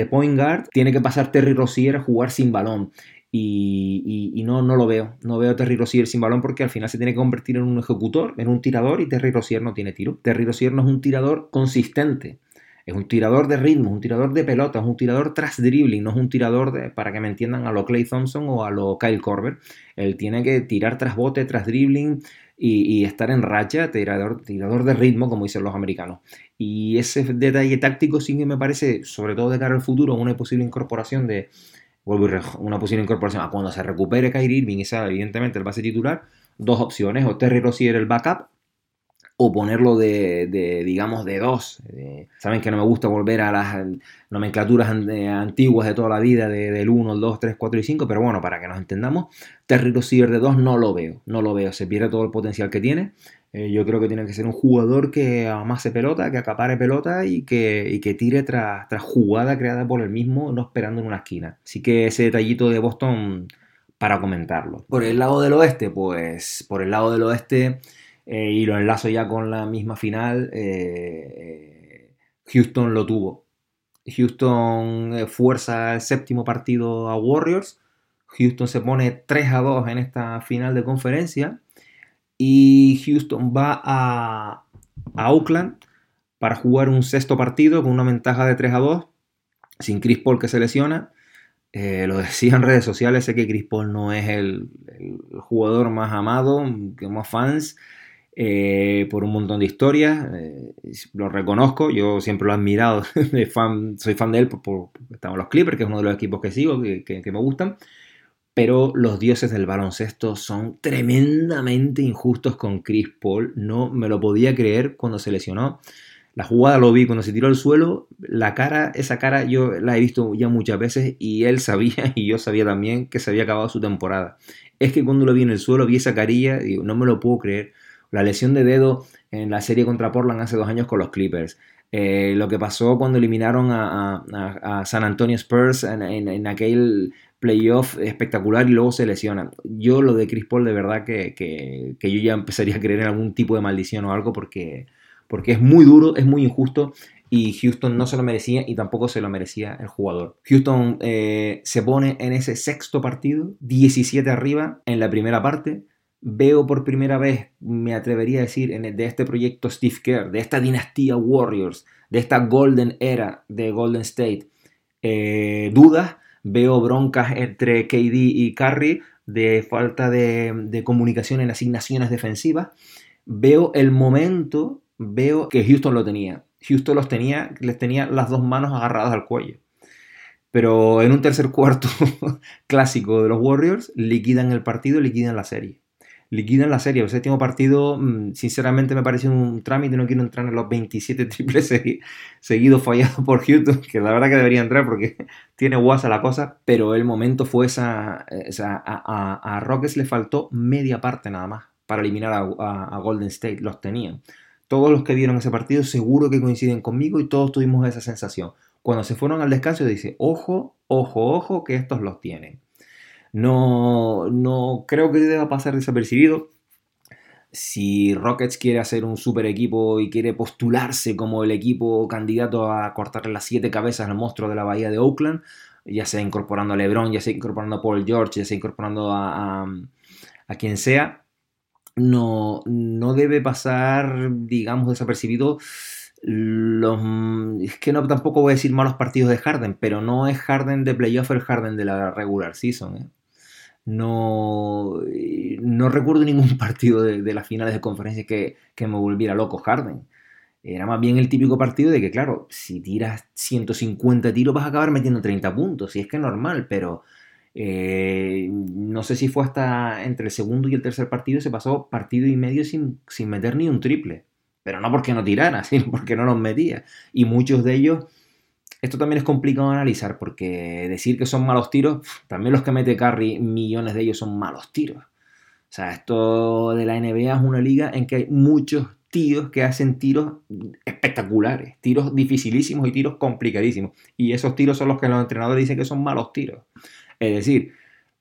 point guard, tiene que pasar Terry Rozier a jugar sin balón. Y, no, no lo veo. No veo Terry Rozier sin balón porque al final se tiene que convertir en un ejecutor, en un tirador, y Terry Rozier no tiene tiro. Terry Rozier no es un tirador consistente. Es un tirador de ritmo, un tirador de pelota, es un tirador tras dribbling, no es un tirador de, para que me entiendan a lo Clay Thompson o a lo Kyle Korver. Él tiene que tirar tras bote, tras dribbling, y, estar en racha, tirador, tirador de ritmo, como dicen los americanos. Y ese detalle táctico sí que me parece, sobre todo de cara al futuro, una posible incorporación de, una posible incorporación a cuando se recupere Kyrie Irving y sea evidentemente el base titular, dos opciones, o Terry Rozier el backup, o ponerlo de, digamos, de dos. Saben que no me gusta volver a las nomenclaturas antiguas de toda la vida, del 1, el 2, 3, 4 y 5, pero bueno, para que nos entendamos, Terry Rozier de dos no lo veo, no lo veo, se pierde todo el potencial que tiene. Eh, yo creo que tiene que ser un jugador que amase pelota, que acapare pelota y que, que tire tras, tras jugada creada por él mismo, no esperando en una esquina. Así que ese detallito de Boston para comentarlo. Por el lado del oeste, pues por el lado del oeste eh, y lo enlazo ya con la misma final, eh, Houston lo tuvo. Houston eh, fuerza el séptimo partido a Warriors. Houston se pone 3 a 2 en esta final de conferencia. Y Houston va a, a Oakland para jugar un sexto partido con una ventaja de 3 a 2. Sin Chris Paul que se lesiona. lo decía en redes sociales, sé que Chris Paul no es el, el jugador más amado, que más fans. Eh, por un montón de historias, eh, lo reconozco, yo siempre lo he admirado, *laughs* fan, soy fan de él, por, estamos los Clippers, que es uno de los equipos que sigo, que, me gustan, pero los dioses del baloncesto son tremendamente injustos con Chris Paul, no me lo podía creer cuando se lesionó. La jugada lo vi cuando se tiró al suelo, la cara, esa cara yo la he visto ya muchas veces y él sabía *laughs* y yo sabía también que se había acabado su temporada. Es que cuando lo vi en el suelo vi esa carilla digo, no me lo puedo creer la lesión de dedo en la serie contra Portland hace dos años con los Clippers. Eh, lo que pasó cuando eliminaron a, San Antonio Spurs en, aquel playoff espectacular y luego se lesiona. Yo lo de Chris Paul de verdad que, yo ya empezaría a creer en algún tipo de maldición o algo porque, porque es muy duro, es muy injusto y Houston no se lo merecía y tampoco se lo merecía el jugador. Houston eh, se pone en ese sexto partido, 17 arriba en la primera parte veo por primera vez, me atrevería a decir, en de este proyecto Steve Kerr, de esta dinastía Warriors, de esta Golden Era de Golden State, eh, dudas, veo broncas entre KD y Curry de falta de, comunicación en asignaciones defensivas, veo el momento, veo que Houston lo tenía. Houston los tenía, les tenía las dos manos agarradas al cuello. Pero en un tercer cuarto *laughs* clásico de los Warriors, liquidan el partido, liquidan la serie liquidan la serie. El séptimo partido, mm, sinceramente, me parece un trámite. No quiero entrar en los 27 *laughs* triples seguidos fallados por Houston, que la verdad que debería entrar porque *laughs* tiene guasa la cosa. Pero el momento fue esa. a, Rockets le faltó media parte nada más para eliminar a, Golden State. Los tenían. Todos los que vieron ese partido seguro que coinciden conmigo y todos tuvimos esa sensación. Cuando se fueron al descanso, dice: Ojo, ojo, ojo, que estos los tienen. No, no creo que deba pasar desapercibido. Si Rockets quiere hacer un super equipo y quiere postularse como el equipo candidato a cortarle las siete cabezas al monstruo de la bahía de Oakland, ya sea incorporando a LeBron, ya sea incorporando a Paul George, ya sea incorporando a, quien sea, no, no debe pasar, digamos, desapercibido los es que no tampoco voy a decir malos partidos de Harden, pero no es Harden de playoff el Harden de la regular season. ¿eh? No, eh, no recuerdo ningún *laughs* partido de, las finales de conferencia que, me volviera loco Harden. Era más bien el típico partido de que, claro, si tiras 150 tiros vas a acabar metiendo 30 puntos, y es que es normal, pero eh, no sé si fue hasta entre el segundo y el tercer partido se pasó partido y medio sin, sin meter ni un triple. Pero no porque no tirara, *laughs* sino porque no los metía. Y muchos de ellos esto también es complicado de analizar porque decir que son malos tiros, también los que mete Curry, millones de ellos son malos tiros. O sea, esto de la NBA es una liga en que hay muchos tíos que hacen tiros espectaculares, tiros dificilísimos y tiros complicadísimos. Y esos tiros son los que los entrenadores dicen que son malos tiros. Es decir,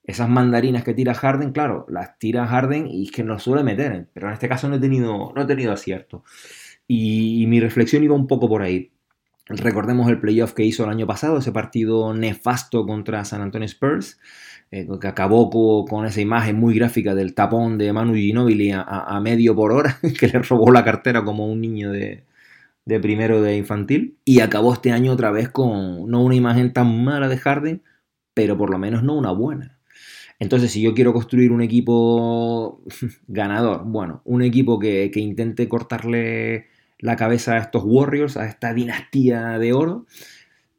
esas mandarinas que tira Harden, claro, las tira Harden y es que no suele meter, pero en este caso no he tenido, no he tenido acierto. y mi reflexión iba un poco por ahí. Recordemos el playoff que hizo el año pasado, ese partido nefasto contra San Antonio Spurs, eh, que acabó con, esa imagen muy gráfica del tapón de Manu Ginobili a, medio por hora, *laughs* que le robó la cartera como un niño de, de primero de infantil. Y acabó este año otra vez con no una imagen tan mala de Harden, pero por lo menos no una buena. Entonces, si yo quiero construir un equipo *laughs* ganador, bueno, un equipo que, que intente cortarle la cabeza a estos Warriors, a esta dinastía de oro.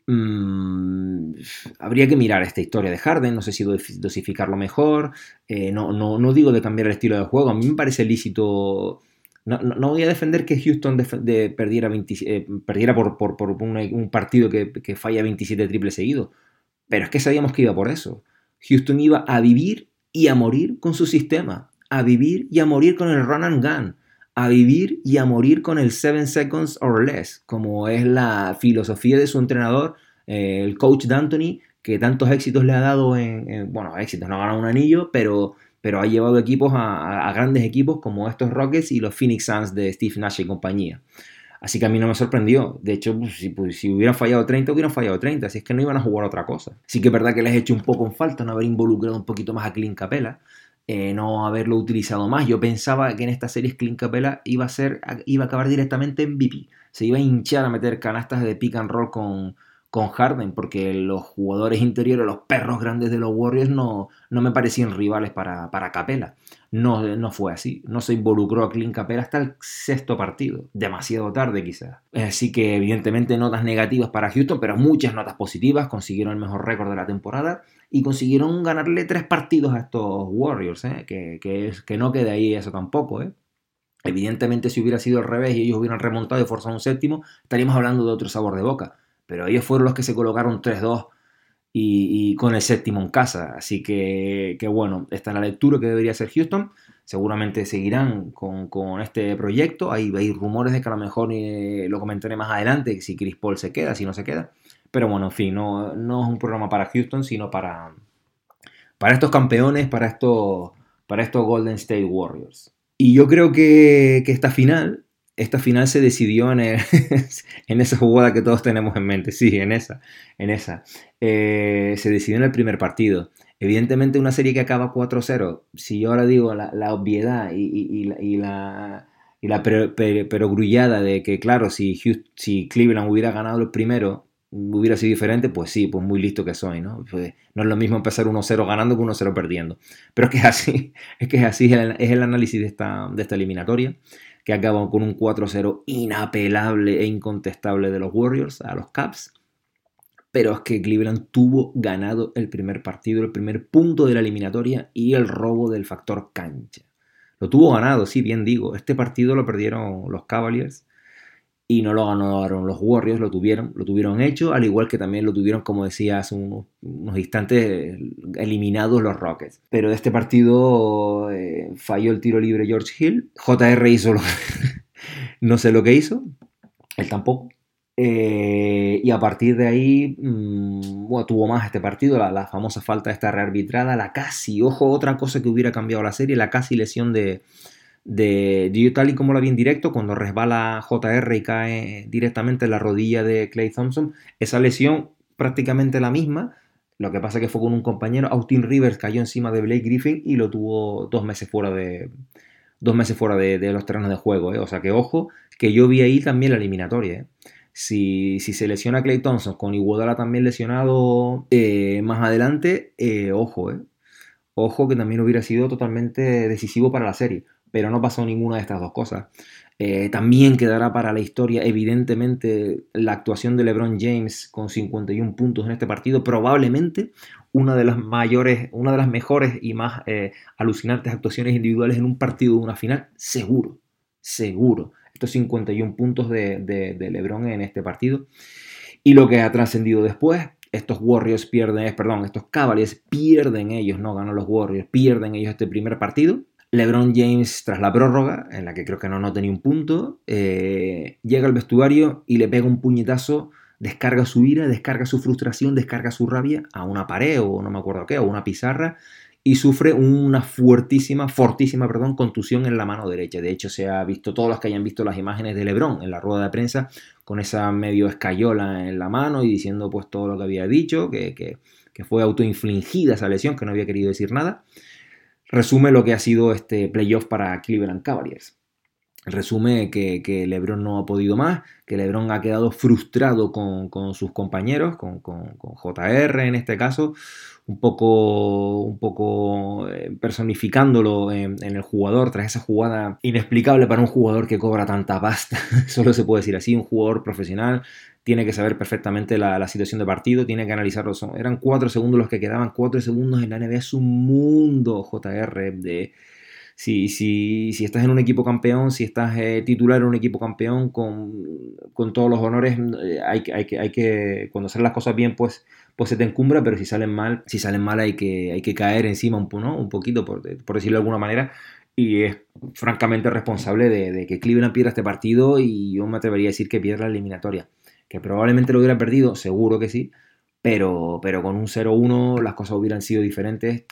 Mm, habría que mirar esta historia de Harden, no sé si dosificarlo mejor, eh, no, no, digo de cambiar el estilo de juego, a mí me parece lícito, no, voy a defender que Houston eh, perdiera por, por, un, partido que, que, falla 27 triples seguidos, pero es que sabíamos que iba por eso. Houston iba a vivir y a morir con su sistema, a vivir y a morir con el run and gun a vivir y a morir con el 7 seconds or less, como es la filosofía de su entrenador, eh, el coach D'Antoni, que tantos éxitos le ha dado en, bueno, éxitos, no ha ganado un anillo, pero, pero ha llevado equipos a, grandes equipos como estos Rockets y los Phoenix Suns de Steve Nash y compañía. Así que a mí no me sorprendió. De hecho, pues, si, pues, hubieran fallado 30, hubieran fallado 30. Así es que no iban a jugar otra cosa. Sí que es verdad que les he hecho un poco en falta no haber involucrado un poquito más a Clint Capella. Eh, no haberlo utilizado más. Yo pensaba que en esta serie Clint Capella iba a, ser, iba a acabar directamente en VP. Se iba a hinchar a meter canastas de pick and roll con, con Harden, porque los jugadores interiores, los perros grandes de los Warriors, no, no me parecían rivales para, para Capela. No, no fue así. No se involucró a Clint Capela hasta el sexto partido. Demasiado tarde, quizás. Así que, evidentemente, notas negativas para Houston, pero muchas notas positivas. Consiguieron el mejor récord de la temporada y consiguieron ganarle tres partidos a estos Warriors, ¿eh? que, que, no quede ahí eso tampoco. ¿eh? Evidentemente, si hubiera sido al revés y ellos hubieran remontado y forzado un séptimo, estaríamos hablando de otro sabor de boca. Pero ellos fueron los que se colocaron 3-2 y, con el séptimo en casa. Así que, que, bueno, esta es la lectura que debería hacer Houston. Seguramente seguirán con, con este proyecto. Hay, hay, rumores de que a lo mejor eh, lo comentaré más adelante, si Chris Paul se queda, si no se queda. Pero bueno, en fin, no, no es un programa para Houston, sino para, para estos campeones, para estos, para estos Golden State Warriors. Y yo creo que, que esta final, esta final se decidió en, *laughs* en, esa jugada que todos tenemos en mente, sí, en esa, en esa. Eh, se decidió en el primer partido. Evidentemente una serie que acaba 4-0, si yo ahora digo la, la obviedad y, y, y, la, y la perogrullada de que, claro, si, si Cleveland hubiera ganado el primero, hubiera sido diferente, pues sí, pues muy listo que soy, ¿no? Pues no es lo mismo empezar 1-0 ganando que 1-0 perdiendo. Pero es que es así, *laughs* es que es así, es el, análisis de esta, de esta eliminatoria, que acaba con un 4-0 inapelable e incontestable de los Warriors a los Caps. pero es que Cleveland tuvo ganado el primer partido, el primer punto de la eliminatoria y el robo del factor cancha. Lo tuvo ganado, sí, bien digo. Este partido lo perdieron los Cavaliers y no lo ganaron los Warriors, lo tuvieron, lo tuvieron hecho, al igual que también lo tuvieron, como decía hace unos, instantes, eliminados los Rockets. Pero de este partido eh, falló el tiro libre George Hill. JR hizo lo *laughs* no sé lo que hizo, él tampoco. Eh, y a partir de ahí, mm, tuvo más este partido, la, famosa falta de esta rearbitrada, la casi, ojo, otra cosa que hubiera cambiado la serie, la casi lesión de, de, tal y como la vi en directo, cuando resbala JR y cae directamente en la rodilla de Clay Thompson, esa lesión prácticamente la misma, lo que pasa que fue con un compañero, Austin Rivers cayó encima de Blake Griffin y lo tuvo dos meses fuera de, dos meses fuera de, los terrenos de juego, ¿eh? o sea que ojo, que yo vi ahí también la eliminatoria. ¿eh? Si, se lesiona Clay Thompson con Iguodala también lesionado eh, más adelante, eh, ojo. Ojo que también hubiera sido totalmente decisivo para la serie. Pero no pasó ninguna de estas dos cosas. también quedará para la historia, evidentemente, la actuación de LeBron James con 51 puntos en este partido. Probablemente una de las mayores, una de las mejores y más alucinantes actuaciones individuales en un partido de una final. Seguro, seguro estos 51 puntos de, LeBron en este partido. Y lo que ha trascendido después, estos Warriors pierden, perdón, estos Cavaliers pierden ellos, no ganan los Warriors, pierden ellos este primer partido. LeBron James, tras la prórroga, en la que creo que no, no tenía un punto, eh, llega al vestuario y le pega un puñetazo, descarga su ira, descarga su frustración, descarga su rabia a una pared o no me acuerdo qué, o una pizarra, y sufre una fuertísima, fortísima, perdón, contusión en la mano derecha. De hecho, se ha visto, todos los que hayan visto las imágenes de Lebron en la rueda de prensa, con esa medio escayola en la mano y diciendo pues todo lo que había dicho, que, que, fue autoinfligida esa lesión, que no había querido decir nada, resume lo que ha sido este playoff para Cleveland Cavaliers. Resume que, Lebron no ha podido más, que Lebron ha quedado frustrado con, sus compañeros, con, con, JR en este caso, un poco, un poco eh, personificándolo en, el jugador tras esa jugada inexplicable para un jugador que cobra tanta pasta. *laughs* Solo se puede decir así, un jugador profesional tiene que saber perfectamente la, situación de partido, tiene que analizarlo. Eran cuatro segundos los que quedaban, cuatro segundos en la NBA es un mundo, JR, de si, si, si estás en un equipo campeón, si estás eh, titular en un equipo campeón con, con todos los honores, eh, hay, hay, que, cuando salen las cosas bien, pues, pues se te encumbra, pero si salen mal, si salen mal hay que, hay que caer encima un, ¿no? un poquito, por, por decirlo de alguna manera, y es francamente responsable de, de, que Cleveland pierda este partido y yo me atrevería a decir que pierda la eliminatoria. Que probablemente lo hubiera perdido, seguro que sí, pero, pero con un 0-1 las cosas hubieran sido diferentes,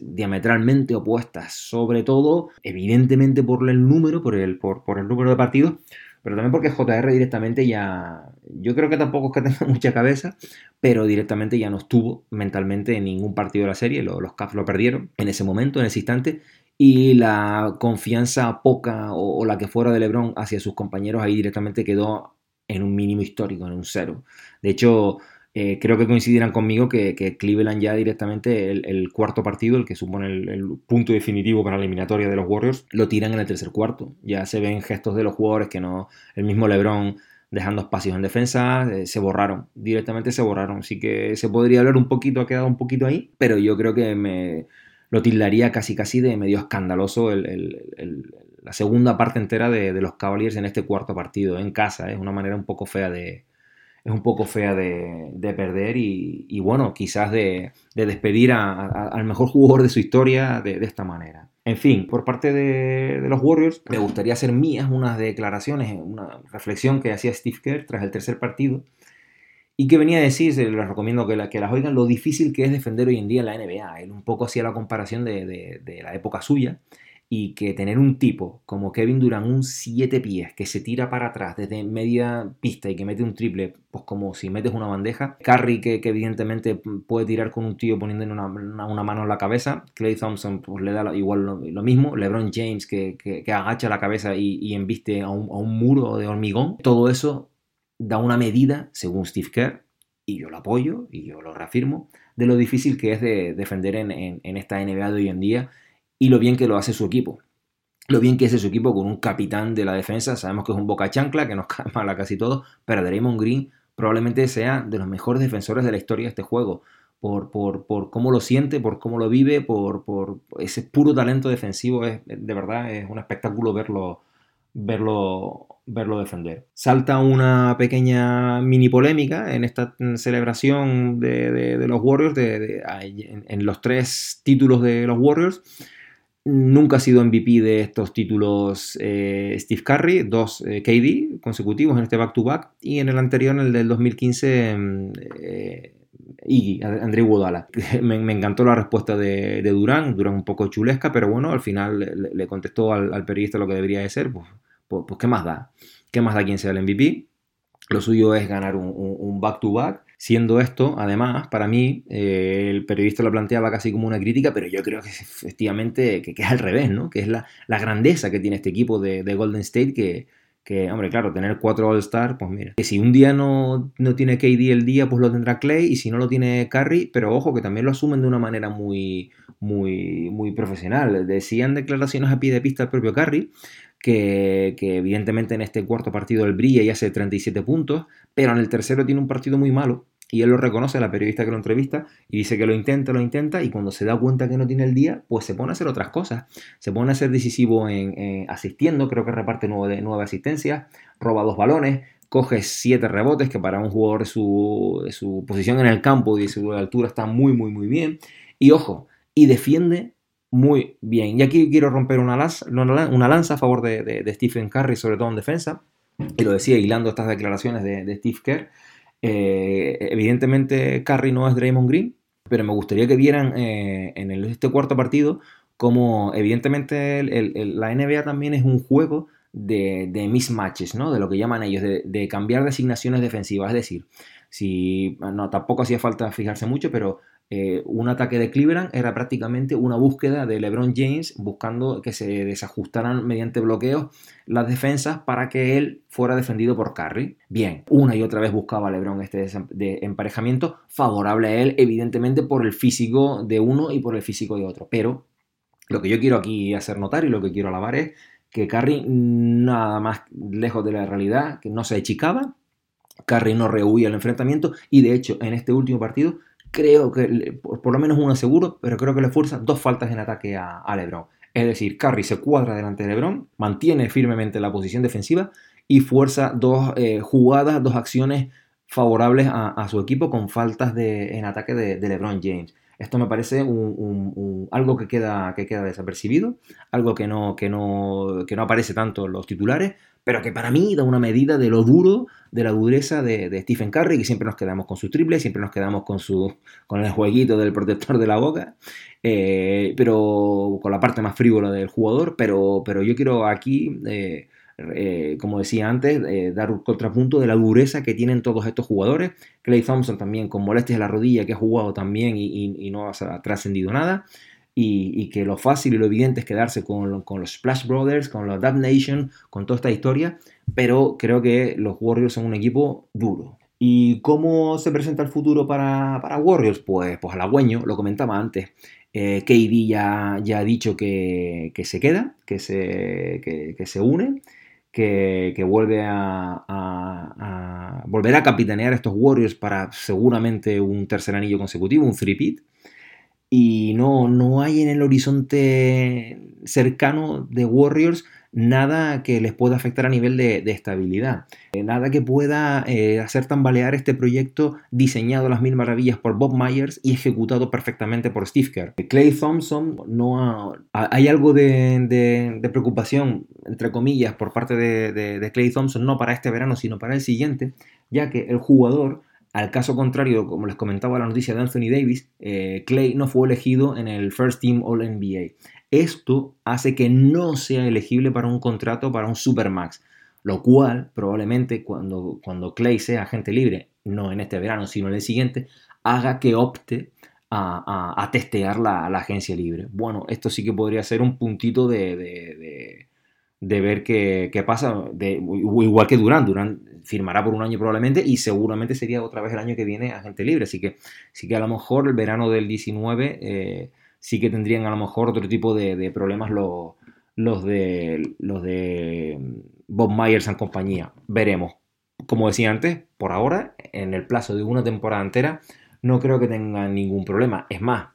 diametralmente opuestas, sobre todo, evidentemente por el número, por el, por, el número de partidos, pero también porque JR directamente ya, yo creo que tampoco es que tenga *laughs* mucha cabeza, pero directamente ya no estuvo mentalmente en ningún partido de la serie, los, los Cavs lo perdieron en ese momento, en ese instante, y la confianza poca o, o, la que fuera de LeBron hacia sus compañeros ahí directamente quedó en un mínimo histórico, en un cero. De hecho, eh, creo que coincidirán conmigo que, Cleveland ya directamente el, cuarto partido, el que supone el, punto definitivo para la eliminatoria de los Warriors, lo tiran en el tercer cuarto. Ya se ven gestos de los jugadores que no, el mismo LeBron dejando espacios en defensa, eh, se borraron, directamente se borraron. Así que se podría hablar un poquito, ha quedado un poquito ahí, pero yo creo que me lo tildaría casi casi de medio escandaloso la segunda parte entera de, de, los Cavaliers en este cuarto partido, en casa. Es una manera un poco fea de, es un poco fea de, perder y, bueno, quizás de, despedir al mejor jugador de su historia de, esta manera. En fin, por parte de, los Warriors, me gustaría hacer mías unas declaraciones, una reflexión que hacía Steve Kerr tras el tercer partido y que venía a decir, les recomiendo que, que las oigan, lo difícil que es defender hoy en día la NBA. Él un poco hacía la comparación de, la época suya y que tener un tipo como Kevin Durant, un 7 pies, que se tira para atrás desde media pista y que mete un triple, pues como si metes una bandeja. Curry, que, evidentemente puede tirar con un tío poniéndole una, mano en la cabeza. Clay Thompson, pues le da igual lo, mismo. LeBron James, que, agacha la cabeza y, embiste a un, muro de hormigón. Todo eso da una medida, según Steve Kerr, y yo lo apoyo y yo lo reafirmo, de lo difícil que es de defender en, en esta NBA de hoy en día y lo bien que lo hace su equipo. Lo bien que hace su equipo con un capitán de la defensa, sabemos que es un boca chancla, que nos *laughs* cae mal a casi todos, pero Draymond Green probablemente sea de los mejores defensores de la historia de este juego. Por, por, por cómo lo siente, por cómo lo vive, por, por ese puro talento defensivo. Es, de verdad es un espectáculo verlo, verlo, verlo defender. Salta una pequeña mini polémica en esta celebración de, los Warriors, de, en, los tres títulos de los Warriors. Nunca ha sido MVP de estos títulos eh, Steve Curry, dos eh, KD consecutivos en este back-to-back, y en el anterior, en el del 2015, mm, eh, Iggy, André Iguodala. *laughs* Me, encantó la respuesta de, Durán, Durán un poco chulesca, pero bueno, al final le, contestó al, periodista lo que debería de ser, pues, pues, pues, ¿qué más da? ¿Qué más da quien sea el MVP? Lo suyo es ganar un back-to-back. Siendo esto, además, para mí, eh, el periodista lo planteaba casi como una crítica, pero yo creo que efectivamente que, es al revés, ¿no? Que es la, grandeza que tiene este equipo de, Golden State que, que, hombre, claro, tener cuatro All-Star, pues mira, que si un día no, no, tiene KD el día, pues lo tendrá Clay, y si no lo tiene Curry, pero ojo, que también lo asumen de una manera muy, muy, muy profesional. Decían declaraciones a pie de pista el propio Curry, que, evidentemente en este cuarto partido él brilla y hace 37 puntos, pero en el tercero tiene un partido muy malo. Y él lo reconoce, la periodista que lo entrevista, y dice que lo intenta, lo intenta, y cuando se da cuenta que no tiene el día, pues se pone a hacer otras cosas. Se pone a ser decisivo en, asistiendo, creo que reparte nueve, nueve asistencias, roba dos balones, coge siete rebotes, que para un jugador de su, su posición en el campo y de su altura está muy, muy, muy bien. Y ojo, y defiende muy bien. Y aquí quiero romper una lanza, una lanza a favor de, Stephen Curry, sobre todo en defensa. Y lo decía hilando estas declaraciones de, Steve Kerr. Eh, evidentemente Curry no es Draymond Green, pero me gustaría que vieran eh, en este cuarto partido como evidentemente la NBA también es un juego de, de, mismatches, ¿no? De lo que llaman ellos, de, de, cambiar designaciones defensivas. Es decir, si no, tampoco hacía falta fijarse mucho, pero eh, un ataque de Cleveland era prácticamente una búsqueda de LeBron James buscando que se desajustaran mediante bloqueos las defensas para que él fuera defendido por Curry. Bien, una y otra vez buscaba LeBron este de emparejamiento favorable a él, evidentemente por el físico de uno y por el físico de otro. Pero lo que yo quiero aquí hacer notar y lo que quiero alabar es que Curry nada más lejos de la realidad, que no se achicaba, Curry no rehuía el enfrentamiento y de hecho en este último partido creo que, por, lo menos uno seguro, pero creo que le fuerza dos faltas en ataque a, LeBron. Es decir, Curry se cuadra delante de LeBron, mantiene firmemente la posición defensiva y fuerza dos eh, jugadas, dos acciones favorables a, su equipo con faltas de, en ataque de, LeBron James. Esto me parece algo que queda, que queda desapercibido, algo que no, que, no, que no aparece tanto en los titulares, pero que para mí da una medida de lo duro, de la dureza de, Stephen Curry, que siempre nos quedamos con su triple, siempre nos quedamos con, su, con el jueguito del protector de la boca, eh, pero con la parte más frívola del jugador, pero, pero yo quiero aquí... Eh, eh, como decía antes, dar un contrapunto de la dureza que tienen todos estos jugadores. Clay Thompson también con molestias de la rodilla que ha jugado también y no ha trascendido nada y, que lo fácil y lo evidente es quedarse con, los Splash Brothers, con los Dub Nation, con toda esta historia, pero creo que los Warriors son un equipo duro. ¿Y cómo se presenta el futuro para, Warriors? Pues, pues halagüeño, lo comentaba antes. Eh, KD ya, ya, ha dicho que, se queda, que se, que, se une, que, vuelve a, a, volver a capitanear estos Warriors para seguramente un tercer anillo consecutivo, un three-peat y no, no hay en el horizonte cercano de Warriors nada que les pueda afectar a nivel de, estabilidad. Eh, nada que pueda eh, hacer tambalear este proyecto diseñado a las mil maravillas por Bob Myers y ejecutado perfectamente por Steve Kerr. Clay Thompson no hay algo de, preocupación, entre comillas, por parte de Clay Thompson, no para este verano, sino para el siguiente, ya que el jugador al caso contrario, como les comentaba la noticia de Anthony Davis, eh, Clay no fue elegido en el First Team All NBA. Esto hace que no sea elegible para un contrato para un Supermax, lo cual probablemente cuando, cuando Clay sea agente libre, no en este verano, sino en el siguiente, haga que opte a, testear la, agencia libre. Bueno, esto sí que podría ser un puntito de, ver qué, pasa, igual que Durán. Durán firmará por un año probablemente y seguramente sería otra vez el año que viene agente libre. Así que sí que a lo mejor el verano del 19 eh, sí que tendrían a lo mejor otro tipo de, problemas los, los, de, los de Bob Myers en compañía. Veremos. como decía antes, por ahora, en el plazo de una temporada entera, no creo que tengan ningún problema. Es más,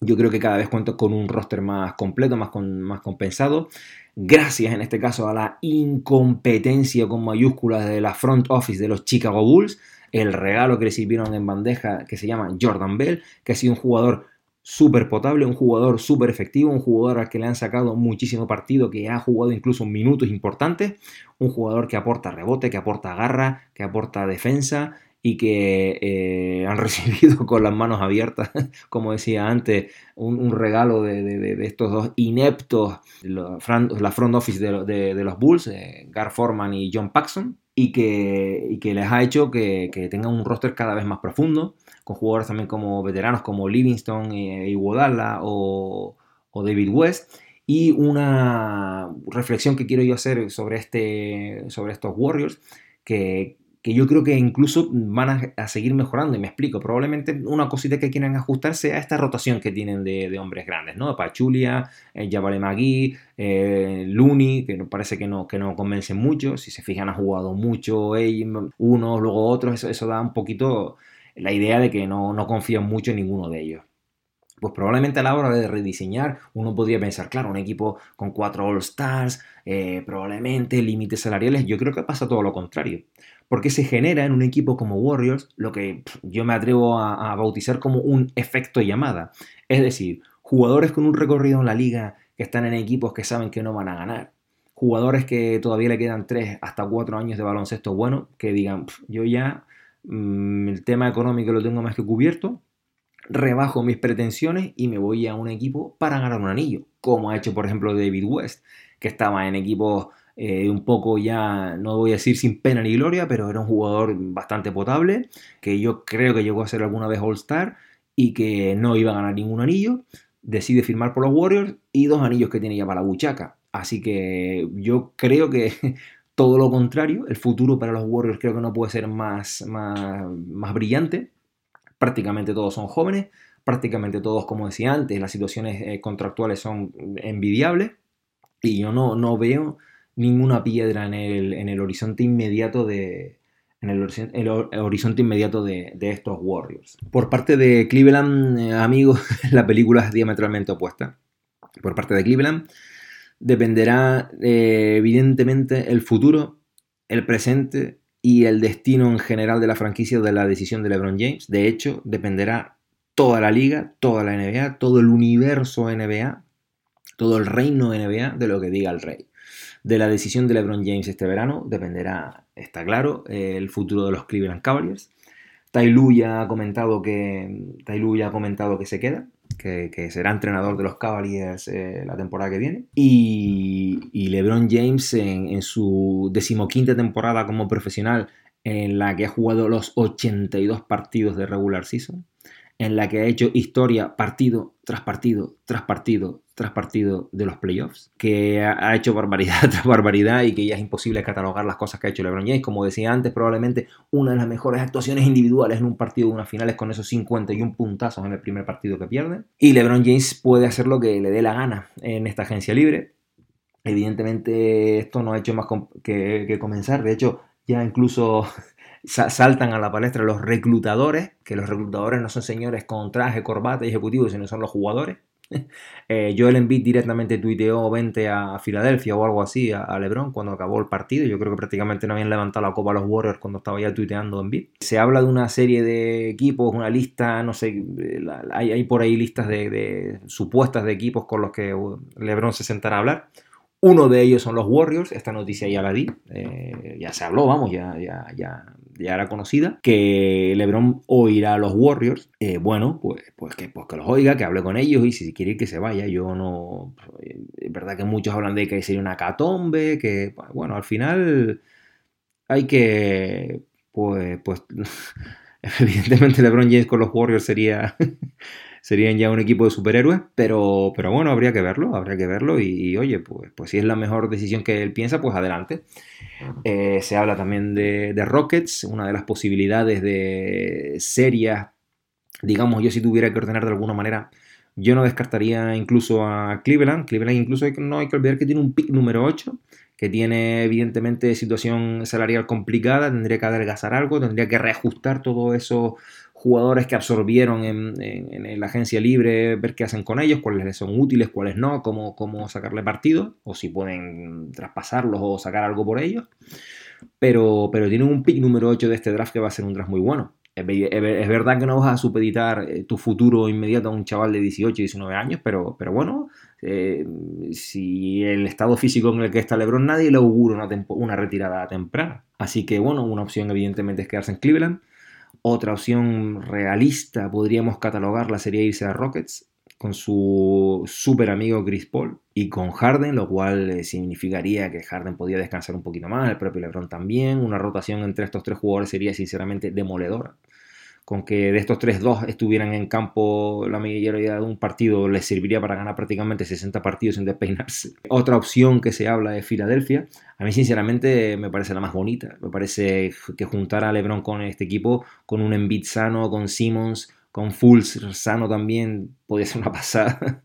yo creo que cada vez cuento con un roster más completo, más, más compensado. Gracias en este caso a la incompetencia con mayúsculas de la front office de los Chicago Bulls, el regalo que le sirvieron en bandeja que se llama Jordan Bell, que ha sido un jugador súper potable, un jugador súper efectivo, un jugador al que le han sacado muchísimo partido, que ha jugado incluso minutos importantes, un jugador que aporta rebote, que aporta garra, que aporta defensa y que eh, han *laughs* recibido con las manos abiertas, como decía antes, un, regalo de, estos dos ineptos, la front office de, los Bulls, eh, Gar Forman y John Paxson, y que, que les ha hecho que, tengan un roster cada vez más profundo, con jugadores también como veteranos como Livingston y, Iguodala o, o David West. Y una reflexión que quiero yo hacer sobre, este, sobre estos Warriors, que, que yo creo que incluso van a, seguir mejorando, y me explico, probablemente una cosita que quieran ajustarse a esta rotación que tienen de, hombres grandes, ¿no? Pachulia, eh, Jabale Magui, eh, Looney, que parece que no, que no convencen mucho, si se fijan ha jugado mucho unos, luego otros, eso, da un poquito la idea de que no, no confían mucho en ninguno de ellos pues probablemente a la hora de rediseñar uno podría pensar, claro, un equipo con cuatro All Stars, eh, probablemente límites salariales, yo creo que pasa todo lo contrario porque se genera en un equipo como Warriors lo que yo me atrevo a, bautizar como un efecto llamada. Es decir, jugadores con un recorrido en la liga que están en equipos que saben que no van a ganar. Jugadores que todavía le quedan 3 hasta 4 años de baloncesto bueno, que digan, yo ya mm, el tema económico lo tengo más que cubierto, rebajo mis pretensiones y me voy a un equipo para ganar un anillo, como ha hecho por ejemplo David West, que estaba en equipos eh, un poco ya, no voy a decir sin pena ni gloria, pero era un jugador bastante potable, que yo creo que llegó a ser alguna vez All-Star y que no iba a ganar ningún anillo. Decide firmar por los Warriors y dos anillos que tiene ya para la buchaca. Así que yo creo que *laughs* todo lo contrario, el futuro para los Warriors creo que no puede ser más, más, más brillante. Prácticamente todos son jóvenes, prácticamente todos, como decía antes, las situaciones eh, contractuales son envidiables y yo no, no veo ninguna piedra en el, en el horizonte inmediato de, en el, horizonte inmediato de, estos Warriors. Por parte de Cleveland, eh, amigos, *laughs* la película es diametralmente opuesta. Por parte de Cleveland, dependerá eh, evidentemente el futuro, el presente y el destino en general de la franquicia de la decisión de LeBron James. De hecho, dependerá toda la liga, toda la NBA, todo el universo NBA, todo el reino NBA de lo que diga el rey. De la decisión de LeBron James este verano dependerá, está claro, el futuro de los Cleveland Cavaliers. Tailu ya ha comentado que, ya ha comentado que se queda, que, será entrenador de los Cavaliers eh, la temporada que viene. Y, LeBron James en, en, su decimoquinta temporada como profesional, en la que ha jugado los 82 partidos de regular season, en la que ha hecho historia partido tras partido, tras partido, tras partido de los playoffs, que ha hecho barbaridad *laughs* tras barbaridad y que ya es imposible catalogar las cosas que ha hecho LeBron James. Como decía antes, probablemente una de las mejores actuaciones individuales en un partido de unas finales con esos 51 puntazos en el primer partido que pierde. Y LeBron James puede hacer lo que le dé la gana en esta agencia libre. Evidentemente esto no ha hecho más que, que comenzar. De hecho, ya incluso *laughs* saltan a la palestra los reclutadores, que los reclutadores no son señores con traje, corbata y ejecutivo, sino son los jugadores. *laughs* eh, Joel Embiid directamente tuiteó 20 a Filadelfia o algo así a, LeBron cuando acabó el partido. Yo creo que prácticamente no habían levantado la copa a los Warriors cuando estaba ya tuiteando Embiid. Se habla de una serie de equipos, una lista, no sé, hay, por ahí listas de, supuestas de equipos con los que uh, LeBron se sentará a hablar. Uno de ellos son los Warriors, esta noticia ya la di, eh, ya se habló, vamos, ya, ya, ya, ya era conocida, que LeBron oirá a los Warriors. Eh, bueno, pues, pues, que, pues que los oiga, que hable con ellos y si quiere ir que se vaya. Yo no. Es verdad que muchos hablan de que sería una catombe, que, bueno, al final hay que. Pues, pues *laughs* evidentemente LeBron James con los Warriors sería serían ya un equipo de superhéroes, pero, pero bueno, habría que verlo, habría que verlo y, oye, pues, pues si es la mejor decisión que él piensa, pues adelante. Eh, se habla también de, Rockets, una de las posibilidades de serias, digamos, yo si tuviera que ordenar de alguna manera, yo no descartaría incluso a Cleveland, Cleveland incluso no hay que olvidar que tiene un pick número 8, que tiene evidentemente situación salarial complicada, tendría que adelgazar algo, tendría que reajustar todos esos jugadores que absorbieron en, la agencia libre, ver qué hacen con ellos, cuáles les son útiles, cuáles no, cómo, cómo sacarle partido, o si pueden traspasarlos o sacar algo por ellos. Pero, pero tienen un pick número 8 de este draft que va a ser un draft muy bueno. Es, verdad que no vas a supeditar eh, tu futuro inmediato a un chaval de 18, 19 años, pero, pero bueno, eh, si el estado físico en el que está LeBron, nadie le augura una, una retirada temprana. Así que bueno, una opción evidentemente es quedarse en Cleveland. Otra opción realista podríamos catalogarla sería irse a Rockets con su super amigo Chris Paul y con Harden, lo cual eh, significaría que Harden podía descansar un poquito más, el propio LeBron también. Una rotación entre estos tres jugadores sería sinceramente demoledora con que de estos tres, dos estuvieran en campo la mayoría de un partido les serviría para ganar prácticamente 60 partidos sin despeinarse. *laughs* Otra opción que se habla de Filadelfia, a mí sinceramente me parece la más bonita. Me parece que juntar a LeBron con este equipo, con un Embiid sano, con Simmons, con Fultz sano también, podría ser una *laughs* pasada.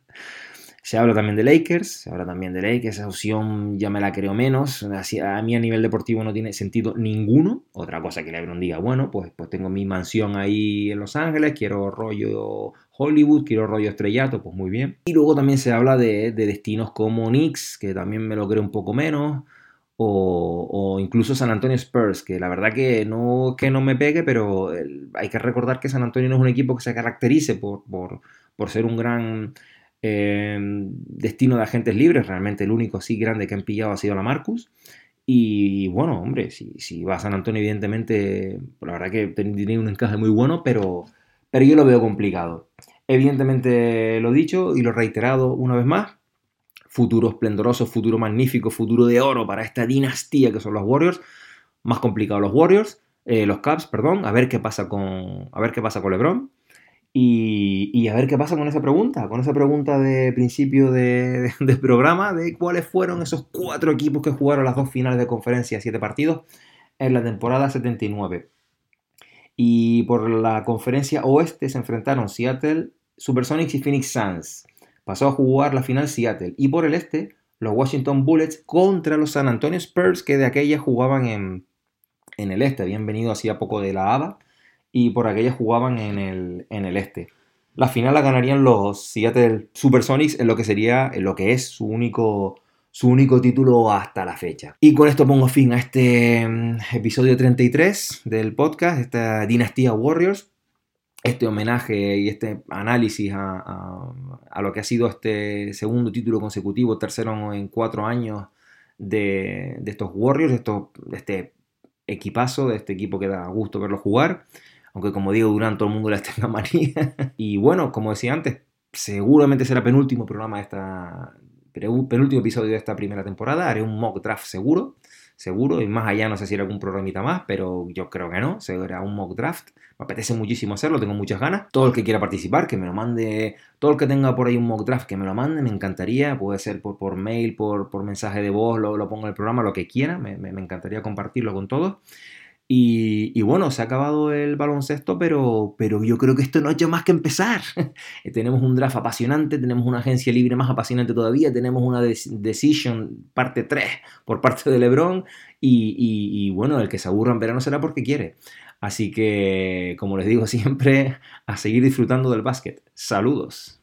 Se habla también de Lakers, se habla también de Lakers, esa opción ya me la creo menos, a mí a nivel deportivo no tiene sentido ninguno. Otra cosa que LeBron diga, bueno, pues, pues tengo mi mansión ahí en Los Ángeles, quiero rollo Hollywood, quiero rollo estrellato, pues muy bien. Y luego también se habla de, destinos como Knicks, que también me lo creo un poco menos. O, incluso San Antonio Spurs, que la verdad que no que no me pegue, pero hay que recordar que San Antonio no es un equipo que se caracterice por, por ser un gran Em, destino de agentes libres, realmente el único así grande que han pillado ha sido la Marcus. Y bueno, hombre, si, va a San Antonio, evidentemente, la verdad que tiene un encaje muy bueno, pero, pero yo lo veo complicado. Evidentemente lo dicho y lo reiterado una vez más. Futuro esplendoroso, futuro magnífico, futuro de oro para esta dinastía que son los Warriors. Más complicado los Warriors, eh, los Cubs, perdón. A ver qué pasa con, a ver qué pasa con LeBron. Y, a ver qué pasa con esa pregunta, con esa pregunta de principio de, programa, de cuáles fueron esos cuatro equipos que jugaron las dos finales de conferencia, siete partidos, en la temporada 79. Y por la conferencia oeste se enfrentaron Seattle, Supersonics y Phoenix Suns. Pasó a jugar la final Seattle. Y por el este, los Washington Bullets contra los San Antonio Spurs, que de aquella jugaban en, en el este. Habían venido hacía poco de la ABA y por aquella jugaban en el, en el este. La final la ganarían los Seattle Supersonics en lo que sería, en lo que es su único, su único título hasta la fecha. Y con esto pongo fin a este mm, episodio 33 del podcast, esta Dinastía Warriors, este homenaje y este análisis a, a, lo que ha sido este segundo título consecutivo, tercero en cuatro años de, de estos Warriors, de, de este equipazo, de este equipo que da gusto verlo jugar aunque como digo, Durán todo el mundo les *laughs* tenga manía. y bueno, como decía antes, seguramente será penúltimo programa de esta, penúltimo episodio de esta primera temporada. Haré un mock draft seguro, seguro, y más allá no sé si haré algún programita más, pero yo creo que no, será un mock draft. Me apetece muchísimo hacerlo, tengo muchas ganas. Todo el que quiera participar, que me lo mande, todo el que tenga por ahí un mock draft, que me lo mande, me encantaría, puede ser por, por mail, por, por mensaje de voz, lo, lo pongo en el programa, lo que quiera, me, me encantaría compartirlo con todos. Y, bueno, se ha acabado el baloncesto, pero, pero yo creo que esto no ha hecho más que empezar. *laughs* tenemos un draft apasionante, tenemos una agencia libre más apasionante todavía, tenemos una Decision parte 3 por parte de Lebron y, y, bueno, el que se aburra en verano será porque quiere. Así que, como les digo siempre, a seguir disfrutando del básquet. Saludos.